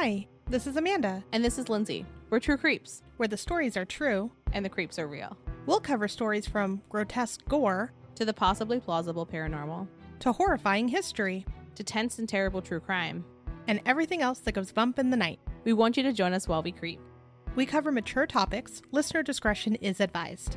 Hi, this is Amanda, And this is Lindsay. We're True Creeps, where the stories are true. and the creeps are real. We'll cover stories from grotesque gore To the possibly plausible paranormal, to horrifying history to tense and terrible true crime. and everything else that goes bump in the night. We want you to join us while we creep. We cover mature topics. Listener discretion is advised.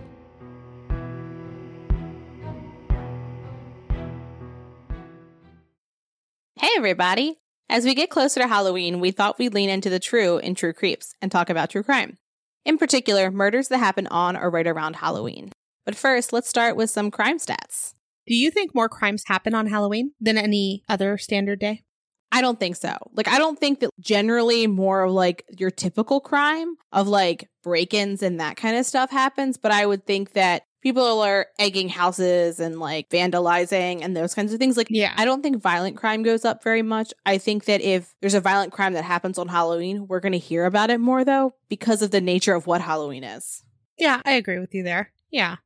Hey, everybody! As we get closer to Halloween, we thought we'd lean into the true in True Creeps and talk about true crime. In particular, murders that happen on or right around Halloween. But first, let's start with some crime stats. Do you think more crimes happen on Halloween than any other standard day? I don't think so. Like, I don't think that generally more of like your typical crime of like break ins and that kind of stuff happens. But I would think that people are egging houses and like vandalizing and those kinds of things. Like, Yeah. I don't think violent crime goes up very much. I think that if there's a violent crime that happens on Halloween, we're going to hear about it more though because of the nature of what Halloween is. Yeah, I agree with you there. Yeah.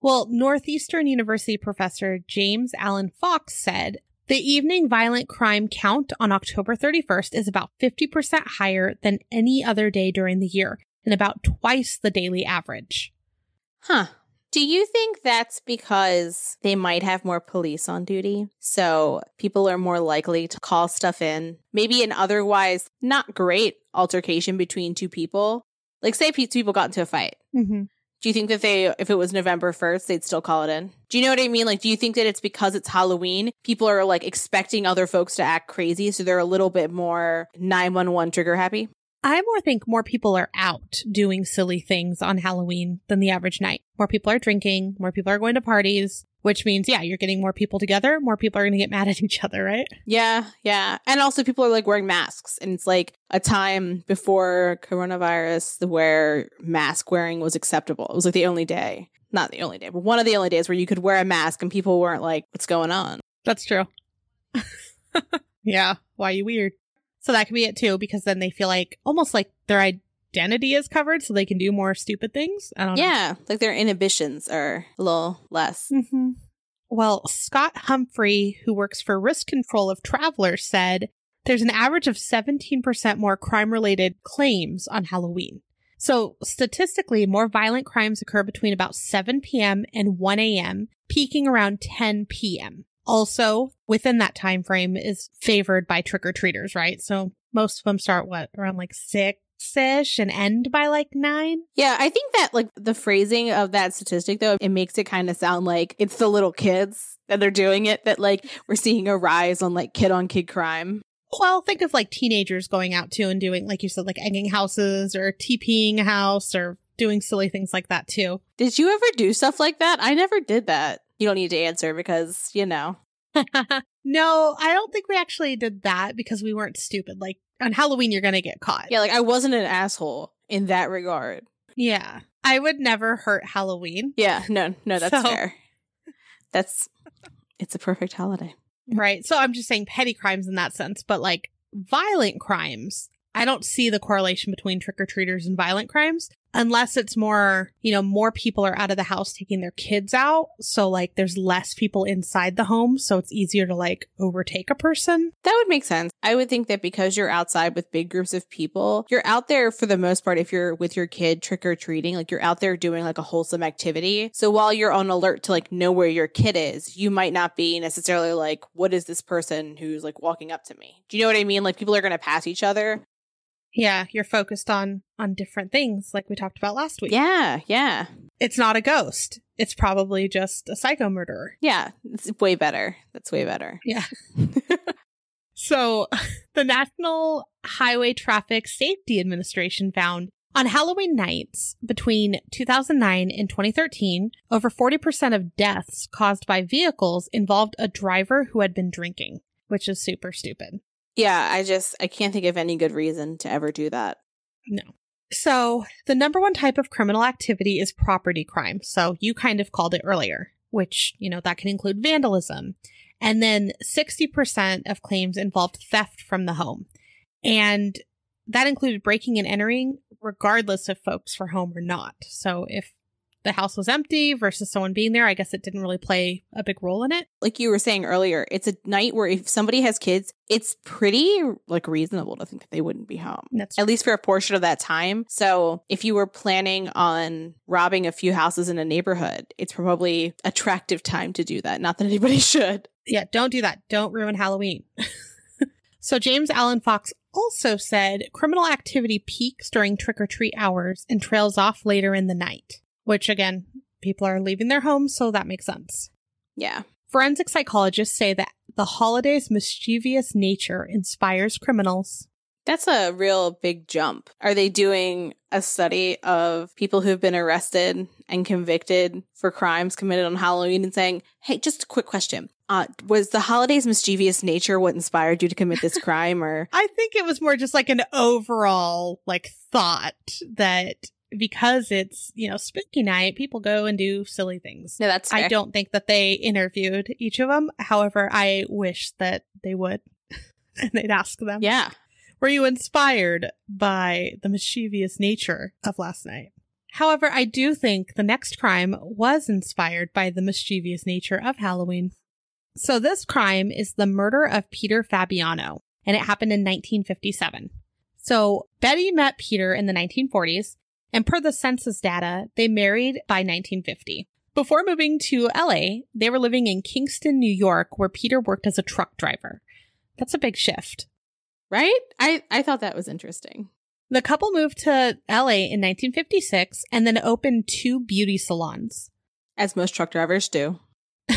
Well, Northeastern University professor James Alan Fox said the evening violent crime count on October 31st is about 50% higher than any other day during the year and about twice the daily average. Huh. Do you think that's because they might have more police on duty? So people are more likely to call stuff in. Maybe an otherwise not great altercation between two people. Like, say pe- people got into a fight. Mm-hmm. Do you think that they, if it was November 1st, they'd still call it in? Do you know what I mean? Like, do you think that it's because it's Halloween? People are like expecting other folks to act crazy. So they're a little bit more 911 trigger happy? I more think more people are out doing silly things on Halloween than the average night. More people are drinking, more people are going to parties, which means, yeah, you're getting more people together, more people are going to get mad at each other, right? Yeah, yeah. And also people are like wearing masks and it's like a time before coronavirus where mask wearing was acceptable. It was like the only day. Not the only day, but one of the only days where you could wear a mask and people weren't like, what's going on? That's true. yeah. Why you weird? So that could be it too, because then they feel like almost like their identity is covered so they can do more stupid things. I don't know. Yeah, like their inhibitions are a little less. hmm Well, Scott Humphrey, who works for risk control of travelers, said there's an average of 17% more crime related claims on Halloween. So statistically, more violent crimes occur between about 7 p.m. and 1 a.m., peaking around 10 p.m. Also, within that time frame is favored by trick or treaters, right? So most of them start what around like six ish and end by like nine. Yeah, I think that like the phrasing of that statistic though, it makes it kind of sound like it's the little kids that they're doing it that like we're seeing a rise on like kid on kid crime. Well, think of like teenagers going out too and doing, like you said, like egging houses or TPing a house or doing silly things like that too. Did you ever do stuff like that? I never did that. You don't need to answer because, you know. no, I don't think we actually did that because we weren't stupid. Like on Halloween, you're going to get caught. Yeah, like I wasn't an asshole in that regard. Yeah. I would never hurt Halloween. Yeah, no, no, that's So- fair. That's it's a perfect holiday. Right. So I'm just saying petty crimes in that sense, but like violent crimes, I don't see the correlation between trick or treaters and violent crimes unless it's more, you know, more people are out of the house taking their kids out. So like there's less people inside the home. So it's easier to like overtake a person. That would make sense. I would think that because you're outside with big groups of people, you're out there for the most part if you're with your kid trick or treating, like you're out there doing like a wholesome activity. So while you're on alert to like know where your kid is, you might not be necessarily like, what is this person who's like walking up to me? Do you know what I mean? Like people are going to pass each other. Yeah. You're focused on, on different things like we talked about last week. Yeah, yeah, It's not a ghost. It's probably just a psycho murderer. yeah. It's way better. That's way better. Yeah. so, the National Highway Traffic Safety Administration found on Halloween nights between 2009 and 2013, over 40% of deaths caused by vehicles involved a driver who had been drinking, which is super stupid. Yeah, I just I can't think of any good reason to ever do that. No. So, the number one type of criminal activity is property crime. So, you kind of called it earlier, which, you know, that can include vandalism. And then 60% of claims involved theft from the home. And that included breaking and entering, regardless of folks were home or not. So, if the house was empty versus someone being there. I guess it didn't really play a big role in it. Like you were saying earlier, it's a night where if somebody has kids, it's pretty like reasonable to think that they wouldn't be home. That's At least for a portion of that time. So if you were planning on robbing a few houses in a neighborhood, it's probably attractive time to do that. Not that anybody should. yeah, don't do that. Don't ruin Halloween. so James Alan Fox also said criminal activity peaks during trick or treat hours and trails off later in the night, which again, people are leaving their homes, so that makes sense. Yeah. Forensic psychologists say that the holiday's mischievous nature inspires criminals. That's a real big jump. Are they doing a study of people who've been arrested and convicted for crimes committed on Halloween and saying, hey, just a quick question. Uh, was the holiday's mischievous nature what inspired you to commit this crime or I think it was more just like an overall like thought that because it's, you know, spooky night, people go and do silly things. no that's I don't think that they interviewed each of them. However, I wish that they would. and they'd ask them, yeah Were you inspired by the mischievous nature of last night? However, I do think the next crime was inspired by the mischievous nature of Halloween. So this crime is the murder of Peter Fabiano, and it happened in 1957. So Betty met Peter in the 1940s, and per the census data, they married by 1950. Before moving to LA, they were living in Kingston, New York, where Peter worked as a truck driver. That's a big shift. right i i thought that was interesting The couple moved to LA in 1956 and then opened two beauty salons. as most truck drivers do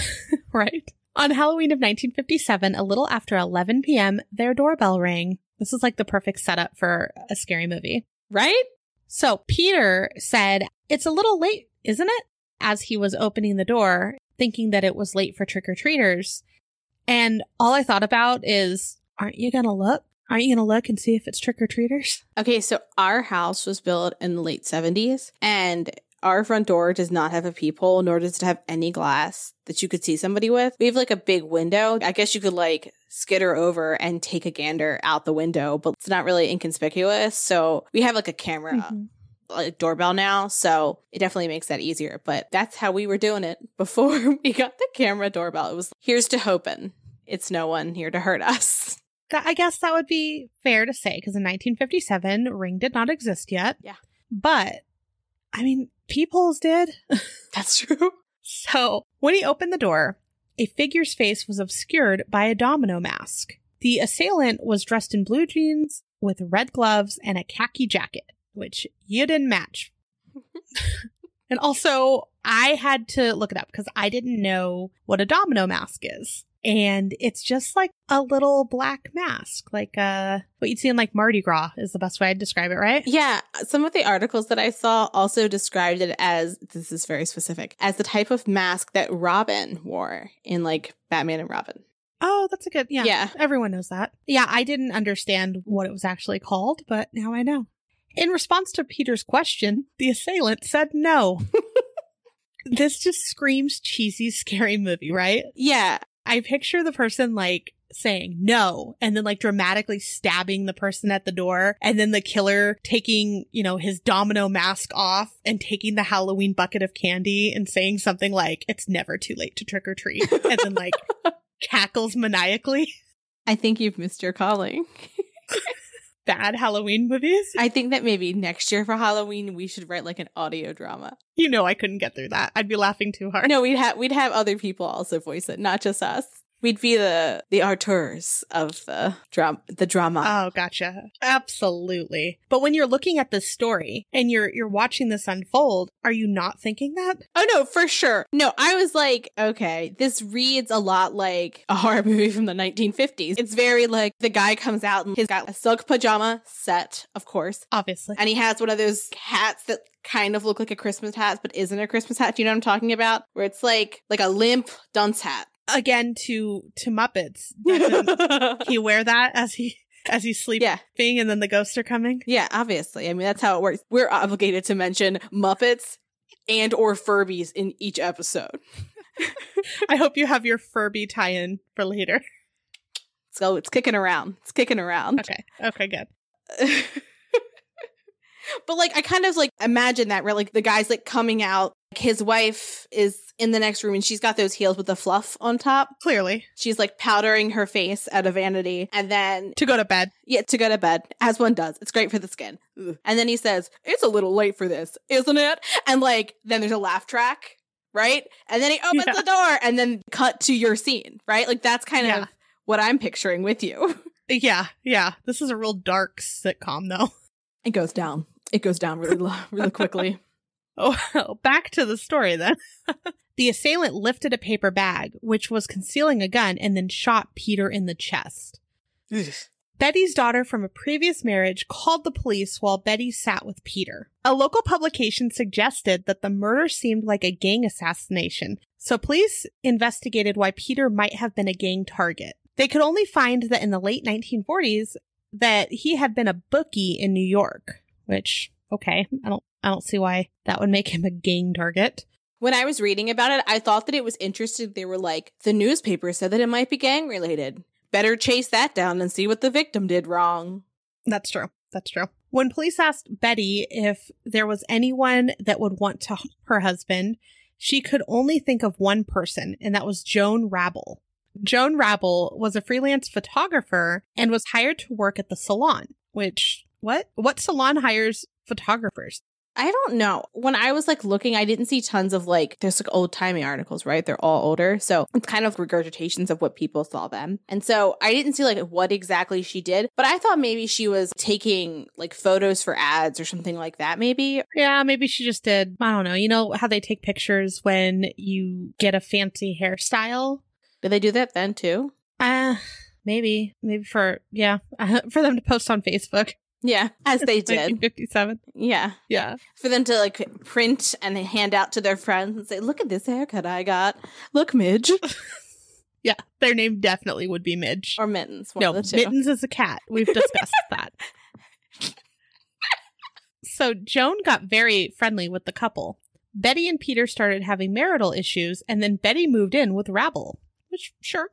Right. On Halloween of 1957, a little after 11 p.m., their doorbell rang. This is like the perfect setup for a scary movie. right So Peter said, It's a little late, isn't it? As he was opening the door, thinking that it was late for trick or treaters. And all I thought about is, Aren't you going to look? Aren't you going to look and see if it's trick or treaters? Okay, so our house was built in the late 70s and our front door does not have a peephole, nor does it have any glass that you could see somebody with. We have like a big window. I guess you could like skitter over and take a gander out the window, but it's not really inconspicuous. So we have like a camera, Mhm. like doorbell now. So it definitely makes that easier. But that's how we were doing it before we got the camera doorbell. It was here's to hoping it's no one here to hurt us. I guess that would be fair to say because in 1957, Ring did not exist yet. Yeah. But, I mean, peepholes did. That's true. So when he opened the door, a figure's face was obscured by a domino mask. The assailant was dressed in blue jeans with red gloves and a khaki jacket, which you didn't match. and also, I had to look it up because I didn't know what a domino mask is. And it's just like a little black mask, like uh, what you'd see in like Mardi Gras is the best way I'd describe it, right? Yeah, some of the articles that I saw also described it as this is very specific as the type of mask that Robin wore in like Batman and Robin. Oh, that's a good, yeah. Yeah. Everyone knows that. Yeah, I didn't understand what it was actually called, but now I know. In response to Peter's question, the assailant said no. this just screams cheesy, scary movie, right? Yeah, I picture the person like saying no and then like dramatically stabbing the person at the door and then the killer taking, you know, his domino mask off and taking the Halloween bucket of candy and saying something like, it's never too late to trick or treat. and then like cackles maniacally. I think you've missed your calling. Bad Halloween movies. I think that maybe next year for Halloween we should write like an audio drama. You know, I couldn't get through that. I'd be laughing too hard. No, we'd have we'd have other people also voice it, not just us. We'd be the the auteurs of the drama. The drama. Oh, gotcha. Absolutely. But when you're looking at this story and you're you're watching this unfold, are you not thinking that? Oh no, for sure. No, I was like, okay, this reads a lot like a horror movie from the 1950s. It's very like the guy comes out and he's got a silk pajama set, of course, Obviously. and he has one of those hats that kind of look like a Christmas hat but isn't a Christmas hat. Do you know what I'm talking about? Where it's like like a limp dunce hat. Again to to Muppets. Doesn't he wear that as he as he's sleeping yeah, and then the ghosts are coming? yeah, obviously. I mean, that's how it works. We're obligated to mention Muppets and or Furbies in each episode. I hope you have your Furby tie-in for later. So it's kicking around. It's kicking around. Okay. Okay, good. but like I kind of like imagine that where like the guy's like coming out his wife is in the next room and she's got those heels with the fluff on top. Clearly. She's like powdering her face out of vanity. And then, To go to bed. yeah, to go to bed, as one does. It's great for the skin. Ugh. And then he says, It's a little late for this, isn't it? And like, then there's a laugh track, right? And then he opens Yeah. the door and then cut to your scene, right? Like, that's kind Yeah. of what I'm picturing with you. Uh, yeah, yeah. This is a real dark sitcom, though. It goes down. It goes down really, really quickly. Oh, well, back to the story then. the assailant lifted a paper bag, which was concealing a gun, and then shot Peter in the chest. Betty's daughter from a previous marriage called the police while Betty sat with Peter. A local publication suggested that the murder seemed like a gang assassination, so police investigated why Peter might have been a gang target. They could only find that in the late 1940s that he had been a bookie in New York, which okay, I don't I don't see why that would make him a gang target. When I was reading about it, I thought that it was interesting. They were like, the newspaper said that it might be gang related. Better chase that down and see what the victim did wrong. That's true. That's true. When police asked Betty if there was anyone that would want to harm her husband, she could only think of one person, and that was Joan Rabel. Joan Rabel was a freelance photographer and was hired to work at the salon, which, what? What salon hires photographers? I don't know. When I was like looking, I didn't see tons of like, there's like old timey articles, right? They're all older. So it's kind of regurgitations of what people saw them. And so I didn't see like what exactly she did, but I thought maybe she was taking like photos for ads or something like that, maybe. Yeah, maybe she just did. I don't know. You know how they take pictures when you get a fancy hairstyle? Did they do that then too? Uh, maybe. Maybe for, yeah, for them to post on Facebook. Yeah, as they did. 1957. Yeah. Yeah. For them to like print and hand out to their friends and say, look at this haircut I got. Look, Midge. Yeah. Their name definitely would be Midge. Or Mittens. No, of the two. Mittens is a cat. We've discussed that. So Joan got very friendly with the couple. Betty and Peter started having marital issues, and then Betty moved in with Rabel. Which, sure.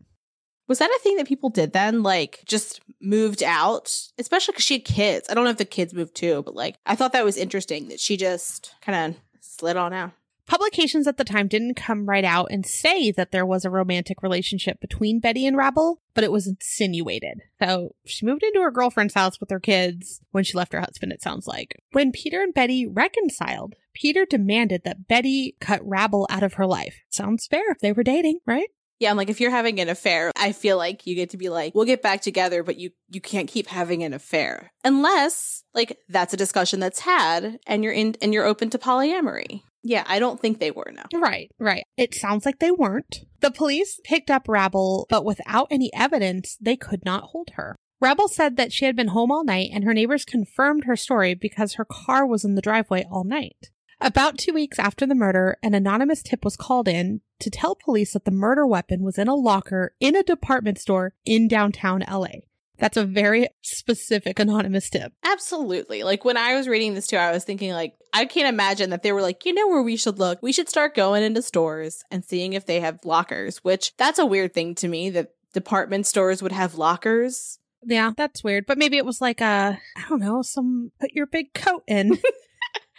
Was that a thing that people did then? Like, just moved out? Especially because she had kids. I don't know if the kids moved too, but like, I thought that was interesting that she just kind of slid on out. Publications at the time didn't come right out and say that there was a romantic relationship between Betty and Rabel, but it was insinuated. So she moved into her girlfriend's house with her kids when she left her husband, it sounds like. When Peter and Betty reconciled, Peter demanded that Betty cut Rabel out of her life. Sounds fair. If they were dating, right? Yeah, I'm like, if you're having an affair, I feel like you get to be like, we'll get back together, but you you can't keep having an affair unless like that's a discussion that's had and you're in and you're open to polyamory. Yeah, I don't think they were no. Right, right. It sounds like they weren't. The police picked up Rabel, but without any evidence, they could not hold her. Rabel said that she had been home all night, and her neighbors confirmed her story because her car was in the driveway all night. About two weeks after the murder, an anonymous tip was called in to tell police that the murder weapon was in a locker in a department store in downtown LA. That's a very specific anonymous tip. Absolutely. Like when I was reading this too, I was thinking like I can't imagine that they were like, you know where we should look? We should start going into stores and seeing if they have lockers, which that's a weird thing to me that department stores would have lockers. Yeah, that's weird. But maybe it was like a, I don't know, some put your big coat in.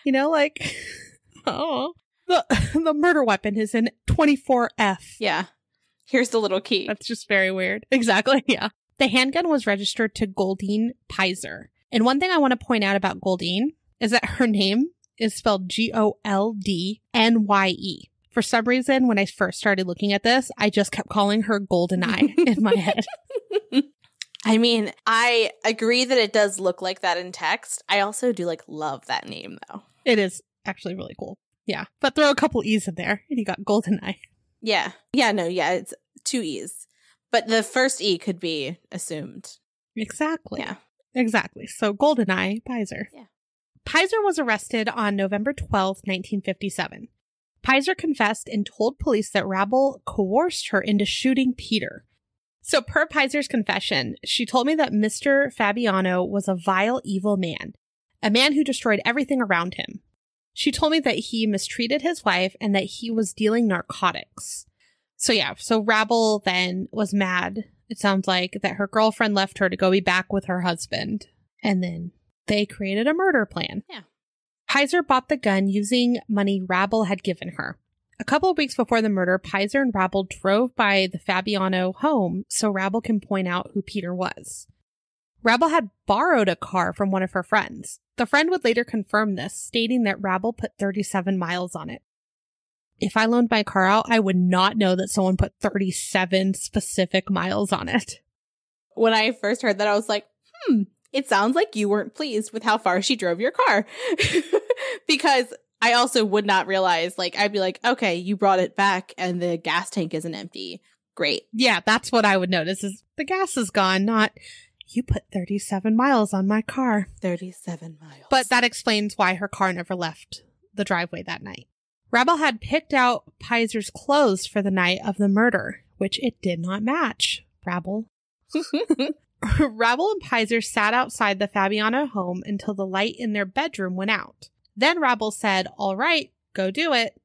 you know, like, oh, the, the murder weapon is in 24F. Yeah. Here's the little key. That's just very weird. Exactly. Yeah. The handgun was registered to Goldyne Pizer. And one thing I want to point out about Goldyne is that her name is spelled G O L D N Y E. For some reason, when I first started looking at this, I just kept calling her Goldeneye in my head. I mean, I agree that it does look like that in text. I also do like love that name though. It is actually really cool. Yeah. But throw a couple E's in there and you got Goldeneye. Yeah. Yeah, no, yeah, it's two E's. But the first E could be assumed. Exactly. Yeah. Exactly. So Goldeneye Pizer. Yeah. Pizer was arrested on November 12, 1957. Pizer confessed and told police that Rabel coerced her into shooting Peter. So, per Pizer's confession, she told me that Mr. Fabiano was a vile, evil man, a man who destroyed everything around him. She told me that he mistreated his wife and that he was dealing narcotics. So, yeah, so Rabel then was mad. It sounds like that her girlfriend left her to go be back with her husband. And then they created a murder plan. Yeah. Pizer bought the gun using money Rabel had given her. A couple of weeks before the murder, Pizer and Rabel drove by the Fabiano home so Rabel can point out who Peter was. Rabel had borrowed a car from one of her friends. The friend would later confirm this, stating that Rabel put 37 miles on it. If I loaned my car out, I would not know that someone put 37 specific miles on it. When I first heard that, I was like, hmm, it sounds like you weren't pleased with how far she drove your car. because I also would not realize, like, I'd be like, okay, you brought it back and the gas tank isn't empty. Great. Yeah, that's what I would notice is the gas is gone, not you put 37 miles on my car. 37 miles. But that explains why her car never left the driveway that night. Rabel had picked out Pizer's clothes for the night of the murder, which it did not match. Rabel. Rabel and Pizer sat outside the Fabiano home until the light in their bedroom went out. Then Rabel said, All right, go do it.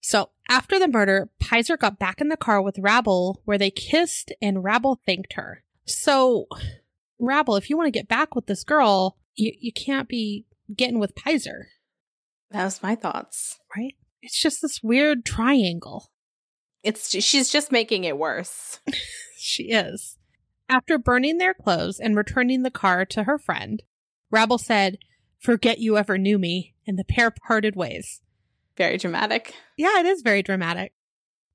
So after the murder, Pizer got back in the car with Rabel, where they kissed and Rabel thanked her. So, Rabel, if you want to get back with this girl, you, you can't be getting with Pizer, that was my thoughts. right? It's just this weird triangle. It's she's just making it worse. She is. After burning their clothes and returning the car to her friend, Rabel said, Forget you ever knew me, and the pair parted ways. Very dramatic. Yeah, it is very dramatic.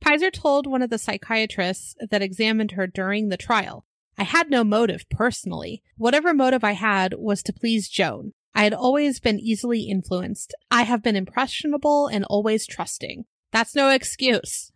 Pizer told one of the psychiatrists that examined her during the trial, I had no motive personally. Whatever motive I had was to please Joan. I had always been easily influenced. I have been impressionable and always trusting. That's no excuse.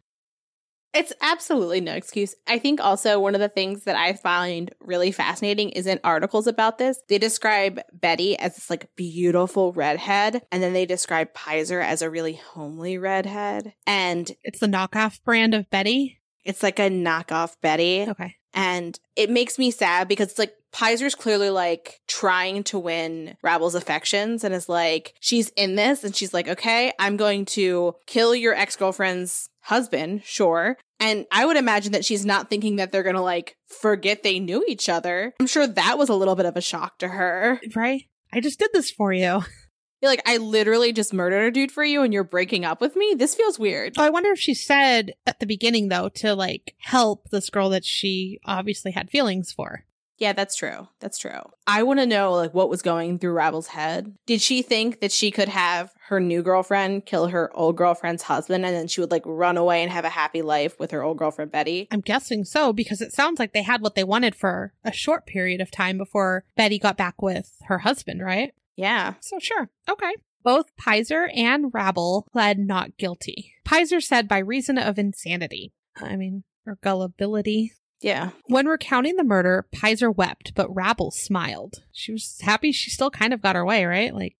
It's absolutely no excuse. I think also one of the things that I find really fascinating is in articles about this, they describe Betty as this like beautiful redhead, and then they describe Pizer as a really homely redhead. And It's the knockoff brand of Betty. it's like a knockoff Betty. Okay. And it makes me sad because it's like Pizer's clearly like trying to win Rabel's affections and is like, she's in this and she's like, okay, I'm going to kill your ex girlfriend's husband, sure. And I would imagine that she's not thinking that they're gonna like forget they knew each other. I'm sure that was a little bit of a shock to her. Right? I just did this for you. You're like, I literally just murdered a dude for you and you're breaking up with me? This feels weird. I wonder if she said at the beginning, though, to like help this girl that she obviously had feelings for. Yeah, that's true. That's true. I want to know like what was going through Rabel's head. Did she think that she could have her new girlfriend kill her old girlfriend's husband and then she would like run away and have a happy life with her old girlfriend Betty? I'm guessing so because it sounds like they had what they wanted for a short period of time before Betty got back with her husband, right? Yeah. So sure. Okay. Both Pizer and Rabel pled not guilty. Pizer said by reason of insanity. I mean, or gullibility. Yeah. When recounting the murder, Pizer wept, but Rabel smiled. She was happy she still kind of got her way, right? Like,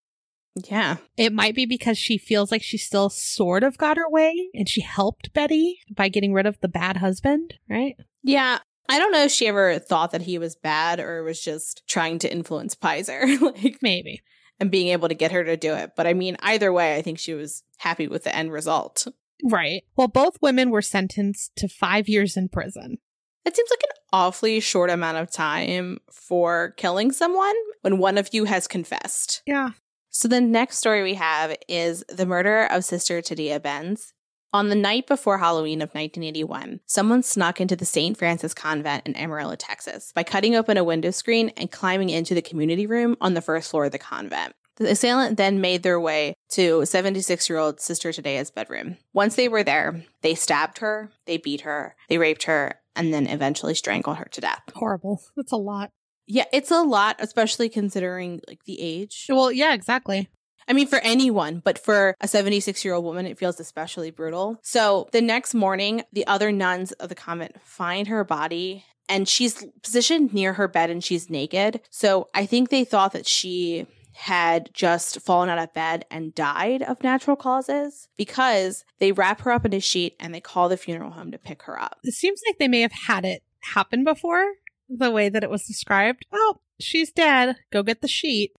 Yeah. it might be because she feels like she still sort of got her way and she helped Betty by getting rid of the bad husband, right? Yeah. I don't know if she ever thought that he was bad or was just trying to influence Pizer like Maybe. and being able to get her to do it. But I mean, either way, I think she was happy with the end result. Right. Well, both women were sentenced to five years in prison. It seems like an awfully short amount of time for killing someone when one of you has confessed. Yeah. So the next story we have is the murder of Sister Tadea Benz. On the night before Halloween of 1981, someone snuck into the St. Francis Convent in Amarillo, Texas, by cutting open a window screen and climbing into the community room on the first floor of the convent. The assailant then made their way to 76 year old Sister Tadea's bedroom. Once they were there, they stabbed her, they beat her, they raped her, and then eventually strangled her to death. Horrible. That's a lot. Yeah, it's a lot, especially considering like the age. Well, yeah, exactly. I mean, for anyone, but for a 76 year old woman, it feels especially brutal. So the next morning, the other nuns of the convent find her body and she's positioned near her bed and she's naked. So I think they thought that she had just fallen out of bed and died of natural causes because they wrap her up in a sheet and they call the funeral home to pick her up. It seems like they may have had it happen before, the way that it was described. Oh, she's dead. Go get the sheet.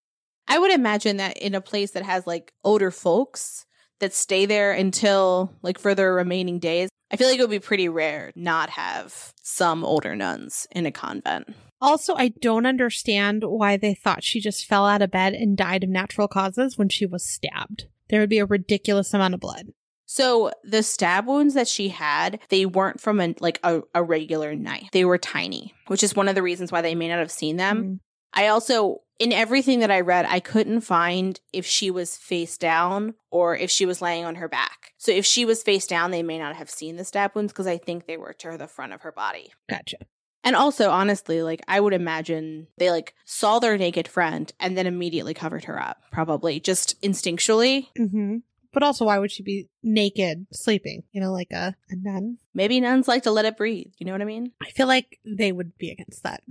I would imagine that in a place that has like older folks that stay there until like for their remaining days, I feel like it would be pretty rare not have some older nuns in a convent. Also, I don't understand why they thought she just fell out of bed and died of natural causes when she was stabbed. There would be a ridiculous amount of blood. So the stab wounds that she had, they weren't from a like a, a regular knife. They were tiny, which is one of the reasons why they may not have seen them. Mm. I also in everything that I read, I couldn't find if she was face down or if she was laying on her back. So if she was face down, they may not have seen the stab wounds because I think they were to the front of her body. Gotcha. And also, honestly, like I would imagine they like saw their naked friend and then immediately covered her up, probably just instinctually. hmm But also, why would she be naked sleeping? You know, like a, a nun? Maybe nuns like to let it breathe. You know what I mean? I feel like they would be against that.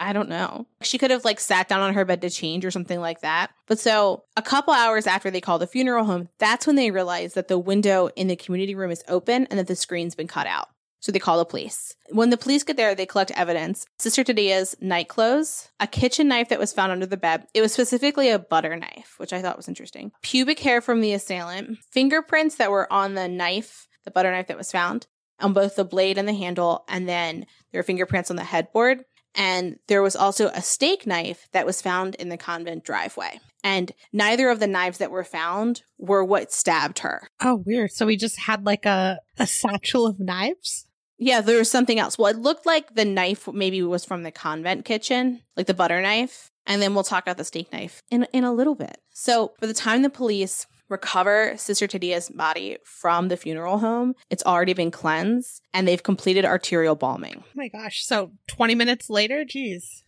I don't know. She could have like sat down on her bed to change or something like that. But so a couple hours after they call the funeral home, that's when they realize that the window in the community room is open and that the screen's been cut out. So they call the police. When the police get there, they collect evidence. Sister Tadea's night clothes, a kitchen knife that was found under the bed. It was specifically a butter knife, which I thought was interesting. Pubic hair from the assailant, fingerprints that were on the knife, the butter knife that was found, on both the blade and the handle, and then there were fingerprints on the headboard. And there was also a steak knife that was found in the convent driveway. And neither of the knives that were found were what stabbed her. Oh, weird. So we just had like a, a satchel of knives? Yeah, there was something else. Well, it looked like the knife maybe was from the convent kitchen, like the butter knife. And then we'll talk about the steak knife in, in a little bit. So, by the time the police recover Sister Tadea's body from the funeral home, it's already been cleansed and they've completed arterial balming. Oh my gosh. So 20 minutes later? Jeez.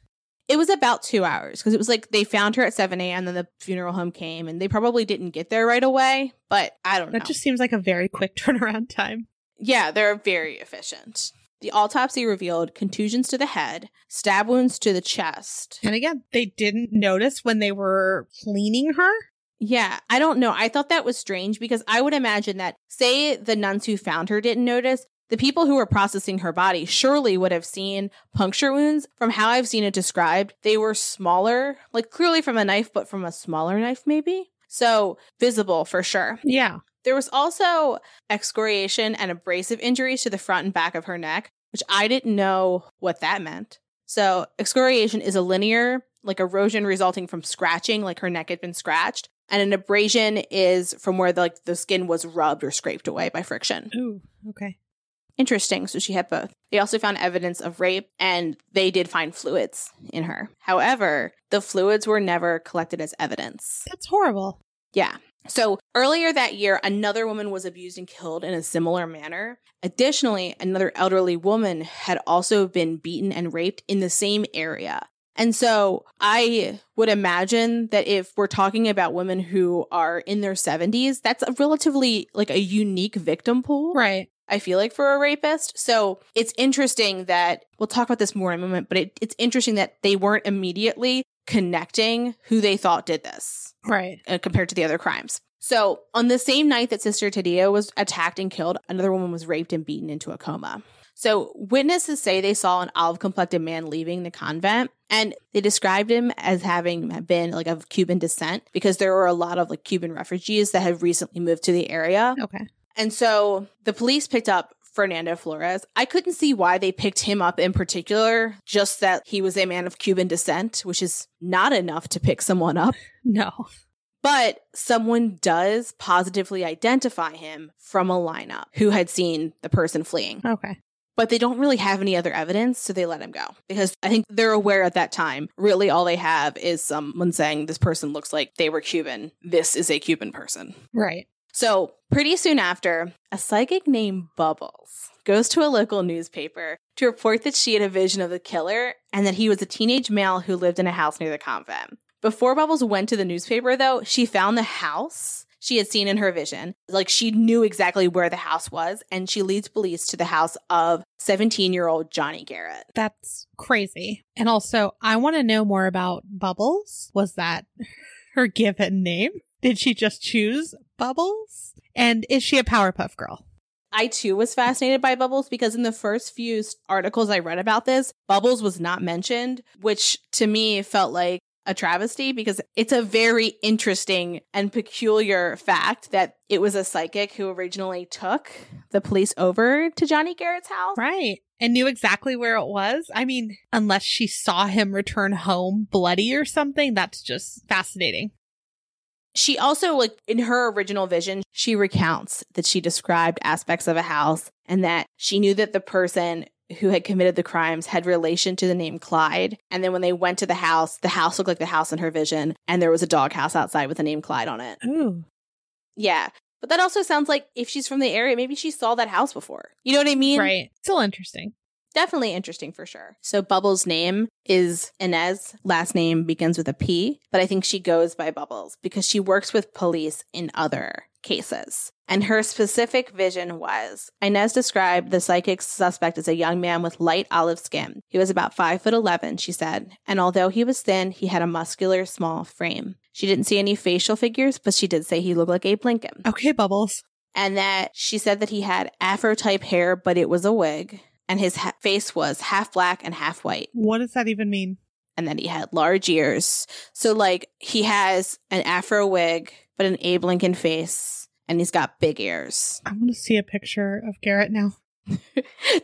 It was about two hours because it was like they found her at 7 a.m. Then the funeral home came and they probably didn't get there right away, but I don't know. That just seems like a very quick turnaround time. Yeah, they're very efficient. The autopsy revealed contusions to the head, stab wounds to the chest. And again, they didn't notice when they were cleaning her. Yeah, I don't know. I thought that was strange because I would imagine that, say, the nuns who found her didn't notice, the people who were processing her body surely would have seen puncture wounds. From how I've seen it described, they were smaller, like clearly from a knife, but from a smaller knife, maybe. So visible for sure. Yeah. There was also excoriation and abrasive injuries to the front and back of her neck, which I didn't know what that meant. So, excoriation is a linear, like erosion resulting from scratching, like her neck had been scratched. And an abrasion is from where the, like the skin was rubbed or scraped away by friction. Ooh, okay. Interesting. So she had both. They also found evidence of rape and they did find fluids in her. However, the fluids were never collected as evidence. That's horrible. Yeah. So earlier that year, another woman was abused and killed in a similar manner. Additionally, another elderly woman had also been beaten and raped in the same area. And so I would imagine that if we're talking about women who are in their 70s, that's a relatively like a unique victim pool. Right. I feel like for a rapist. So it's interesting that we'll talk about this more in a moment, but it, it's interesting that they weren't immediately connecting who they thought did this Right. uh, compared to the other crimes. So, on the same night that Sister Tadea was attacked and killed, another woman was raped and beaten into a coma. So, witnesses say they saw an olive complected man leaving the convent, and they described him as having been like of Cuban descent because there were a lot of like Cuban refugees that had recently moved to the area. Okay. And so the police picked up Fernando Flores. I couldn't see why they picked him up in particular, just that he was a man of Cuban descent, which is not enough to pick someone up. No. But someone does positively identify him from a lineup who had seen the person fleeing. Okay. But they don't really have any other evidence, so they let him go. Because I think they're aware at that time, really all they have is um, someone saying this person looks like they were Cuban. This is a Cuban person. Right. So, pretty soon after, a psychic named Bubbles goes to a local newspaper to report that she had a vision of the killer and that he was a teenage male who lived in a house near the convent. Before Bubbles went to the newspaper, though, she found the house she had seen in her vision. Like she knew exactly where the house was, and she leads police to the house of 17 year old Johnny Garrett. That's crazy. And also, I want to know more about Bubbles. Was that her given name? Did she just choose Bubbles? And is she a Powerpuff Girl? I too was fascinated by Bubbles because in the first few articles I read about this, Bubbles was not mentioned, which to me felt like a travesty because it's a very interesting and peculiar fact that it was a psychic who originally took the police over to Johnny Garrett's house. Right. And knew exactly where it was. I mean, unless she saw him return home bloody or something, that's just fascinating. She also, like, in her original vision, she recounts that she described aspects of a house and that she knew that the person who had committed the crimes had relation to the name Clyde. And then when they went to the house, the house looked like the house in her vision, and there was a doghouse outside with the name Clyde on it. Ooh. Yeah. But that also sounds like if she's from the area, maybe she saw that house before. You know what I mean? Right. Still interesting. Definitely interesting for sure. So Bubbles' name is Inez. Last name begins with a P, but I think she goes by Bubbles because she works with police in other cases. And her specific vision was Inez described the psychic suspect as a young man with light olive skin. He was about five foot eleven, she said, and although he was thin, he had a muscular, small frame. She didn't see any facial figures, but she did say he looked like Abe Lincoln. Okay, Bubbles. And that she said that he had afro type hair, but it was a wig and his ha- face was half black and half white. What does that even mean? And then he had large ears. So, like, he has an afro wig, but an Abe Lincoln face, and he's got big ears. I want to see a picture of Garrett now.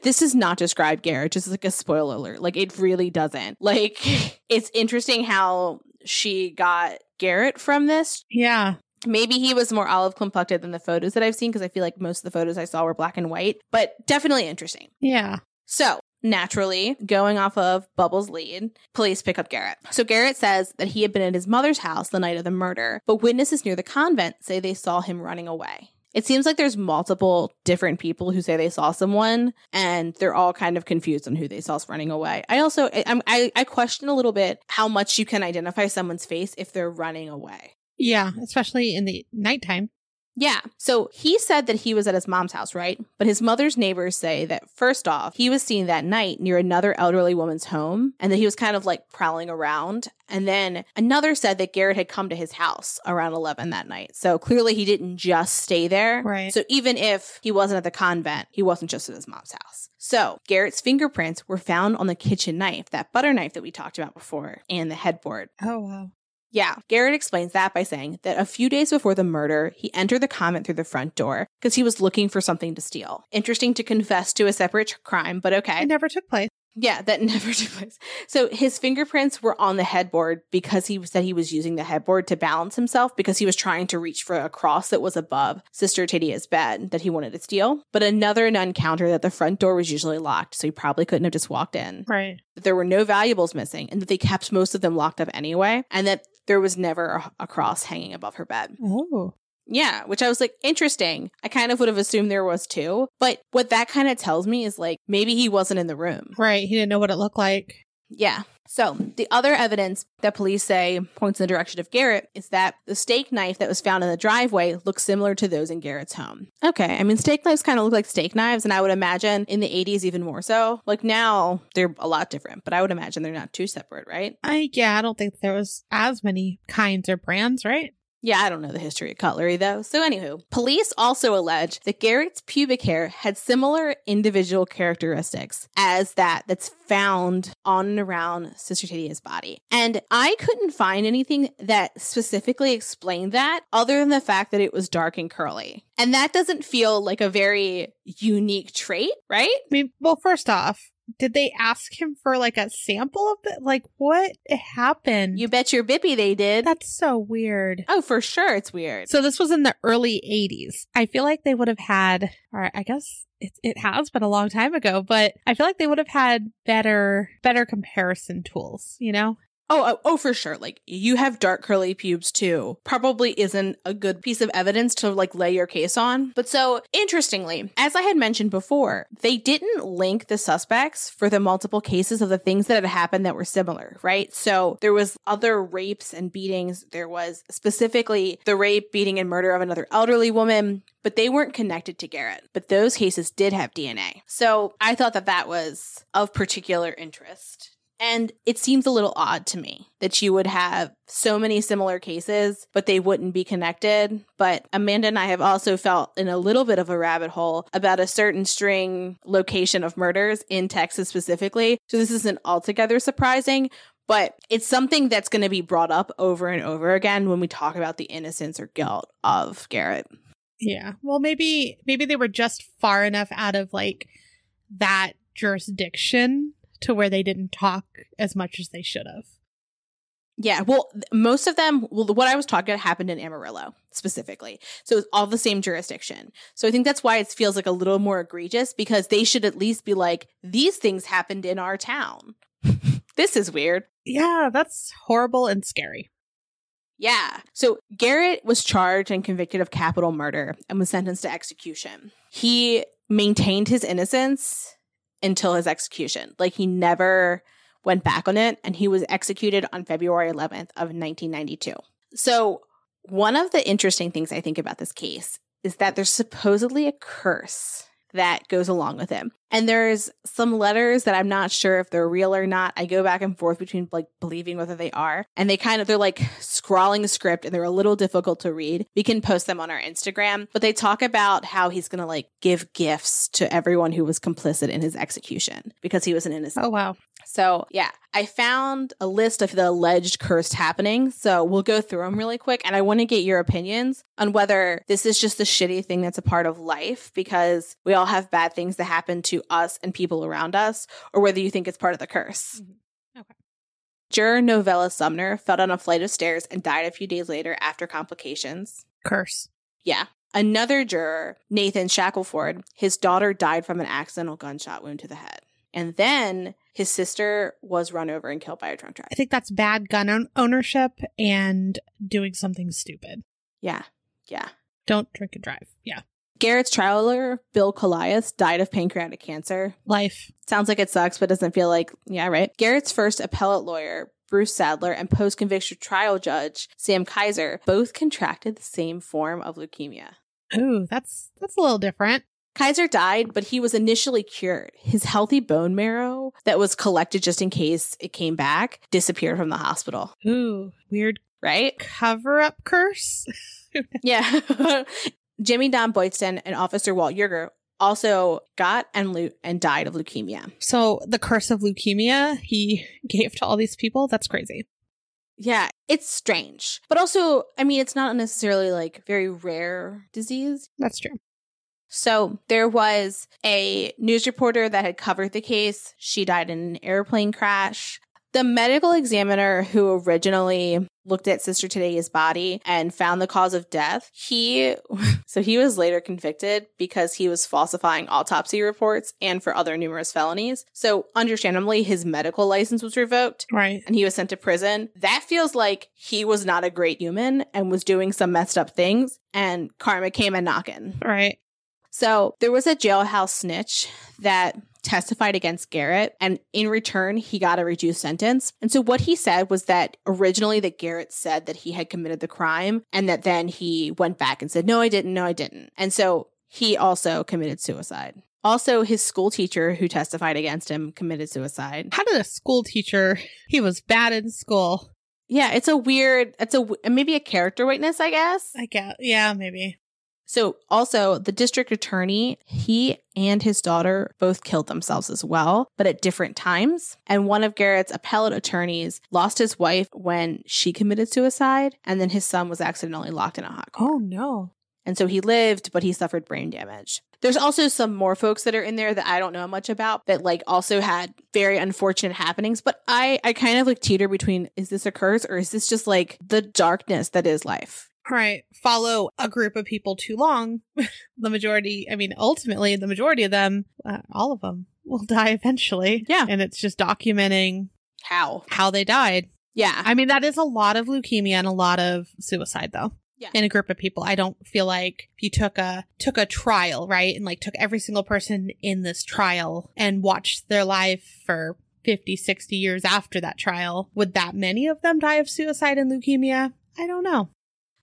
this does not describe Garrett, just like a spoiler alert. Like, it really doesn't. Like, it's interesting how she got Garrett from this. Yeah. Maybe he was more olive complected than the photos that I've seen because I feel like most of the photos I saw were black and white, but definitely interesting. Yeah. So, naturally, going off of Bubbles' lead, police pick up Garrett. So, Garrett says that he had been at his mother's house the night of the murder, but witnesses near the convent say they saw him running away. It seems like there's multiple different people who say they saw someone, and they're all kind of confused on who they saw running away. I also I, I, I question a little bit how much you can identify someone's face if they're running away. Yeah, especially in the nighttime. Yeah. So he said that he was at his mom's house, right? But his mother's neighbors say that first off, he was seen that night near another elderly woman's home and that he was kind of like prowling around. And then another said that Garrett had come to his house around 11 that night. So clearly he didn't just stay there. Right. So even if he wasn't at the convent, he wasn't just at his mom's house. So Garrett's fingerprints were found on the kitchen knife, that butter knife that we talked about before, and the headboard. Oh, wow. Yeah, Garrett explains that by saying that a few days before the murder, he entered the convent through the front door because he was looking for something to steal. Interesting to confess to a separate crime, but okay. It never took place. Yeah, that never took place. So his fingerprints were on the headboard because he said he was using the headboard to balance himself because he was trying to reach for a cross that was above Sister Tadea's bed that he wanted to steal. But another nun countered that the front door was usually locked, so he probably couldn't have just walked in. Right. That there were no valuables missing and that they kept most of them locked up anyway, and that there was never a, a cross hanging above her bed. Oh. Yeah, which I was like, interesting. I kind of would have assumed there was too. But what that kind of tells me is like, maybe he wasn't in the room. Right. He didn't know what it looked like. Yeah. So the other evidence that police say points in the direction of Garrett is that the steak knife that was found in the driveway looks similar to those in Garrett's home. Okay. I mean, steak knives kind of look like steak knives, and I would imagine in the 80s even more so. Like now, they're a lot different, but I would imagine they're not too separate, right? I, yeah, I don't think there was as many kinds or brands, right? Yeah, I don't know the history of cutlery though. So, anywho, police also allege that Garrett's pubic hair had similar individual characteristics as that that's found on and around Sister Tadea's body. And I couldn't find anything that specifically explained that other than the fact that it was dark and curly. And that doesn't feel like a very unique trait, right? I mean, well, first off, did they ask him for like a sample of it? Like, what happened? You bet your bippy they did. That's so weird. Oh, for sure, it's weird. So this was in the early 80s. I feel like they would have had, or I guess it, it has been a long time ago, but I feel like they would have had better, better comparison tools, you know? Oh, oh, oh, for sure. Like you have dark curly pubes too. Probably isn't a good piece of evidence to like lay your case on. But so interestingly, as I had mentioned before, they didn't link the suspects for the multiple cases of the things that had happened that were similar, right? So there was other rapes and beatings. There was specifically the rape, beating, and murder of another elderly woman, but they weren't connected to Garrett. But those cases did have DNA. So I thought that that was of particular interest. And it seems a little odd to me that you would have so many similar cases, but they wouldn't be connected. But Amanda and I have also felt in a little bit of a rabbit hole about a certain string location of murders in Texas specifically. So this isn't altogether surprising, But it's something that's going to be brought up over and over again when we talk about the innocence or guilt of Garrett. Yeah. Well, maybe maybe they were just far enough out of like that jurisdiction to where they didn't talk as much as they should have. Yeah, well, most of them, well, what I was talking about happened in Amarillo specifically. So it's all the same jurisdiction. So I think that's why it feels like a little more egregious because they should at least be like, these things happened in our town. this is weird. Yeah, that's horrible and scary. Yeah. So Garrett was charged and convicted of capital murder and was sentenced to execution. He maintained his innocence until his execution. Like he never went back on it and he was executed on February 11th of 1992. So one of the interesting things I think about this case is that there's supposedly a curse that goes along with it. And there's some letters that I'm not sure if they're real or not. I go back and forth between like believing whether they are. And they kind of they're like scrawling script and they're a little difficult to read. We can post them on our Instagram, but they talk about how he's going to like give gifts to everyone who was complicit in his execution because he was an innocent Oh wow. so, yeah, I found a list of the alleged cursed happenings. So, we'll go through them really quick. And I want to get your opinions on whether this is just a shitty thing that's a part of life because we all have bad things that happen to us and people around us, or whether you think it's part of the curse. Mhm. Okay. Juror Novella Sumner fell down a flight of stairs and died a few days later after complications. Curse. Yeah. Another juror, Nathan Shackelford, his daughter died from an accidental gunshot wound to the head. And then his sister was run over and killed by a drunk driver. I think that's bad gun own- ownership and doing something stupid. Yeah. Yeah. Don't drink and drive. Yeah. Garrett's trial lawyer, Bill Colias, died of pancreatic cancer. Life. Sounds like it sucks, but doesn't feel like, yeah, right. Garrett's first appellate lawyer, Bruce Sadler, and post conviction trial judge, Sam Kaiser, both contracted the same form of leukemia. Ooh, that's that's a little different. Kaiser died, but he was initially cured. His healthy bone marrow that was collected just in case it came back disappeared from the hospital, Ooh, weird right? cover up curse. Yeah. Jimmy Don Boydston and Officer Walt Yerger also got and leu- and died of leukemia. So the curse of leukemia he gave to all these people, that's crazy. Yeah, it's strange. But also, I mean, it's not necessarily like very rare disease. That's true. So there was a news reporter that had covered the case. She died in an airplane crash. The medical examiner who originally looked at Sister Tadea's body and found the cause of death, he so he was later convicted because he was falsifying autopsy reports and for other numerous felonies. So understandably his medical license was revoked Right. and he was sent to prison. That feels like he was not a great human and was doing some messed up things and karma came a knocking. Right. So there was a jailhouse snitch that testified against Garrett, and in return, he got a reduced sentence. And so what he said was that originally that Garrett said that he had committed the crime, and that then he went back and said, No, I didn't, no, I didn't. And so he also committed suicide. Also, his school teacher who testified against him committed suicide. How did a school teacher he was bad in school? Yeah, it's a weird, it's a maybe a character witness, I guess. I guess. Yeah, maybe. So, also, the district attorney, he and his daughter both killed themselves as well, but at different times. And one of Garrett's appellate attorneys lost his wife when she committed suicide, and then his son was accidentally locked in a hot car. Oh no. And so he lived, but he suffered brain damage. There's also some more folks that are in there that I don't know much about that like also had very unfortunate happenings. But I, I kind of like teeter between is this a curse or is this just like the darkness that is life? Right. Follow a group of people too long. the majority, I mean, ultimately, the majority of them, uh, all of them, will die eventually. Yeah. And it's just documenting How? how they died. Yeah. I mean, that is a lot of leukemia and a lot of suicide, though. Yeah. In a group of people, I don't feel like if you took a took a trial, right, and like took every single person in this trial and watched their life for 50, 60 years after that trial, would that many of them die of suicide and leukemia? I don't know.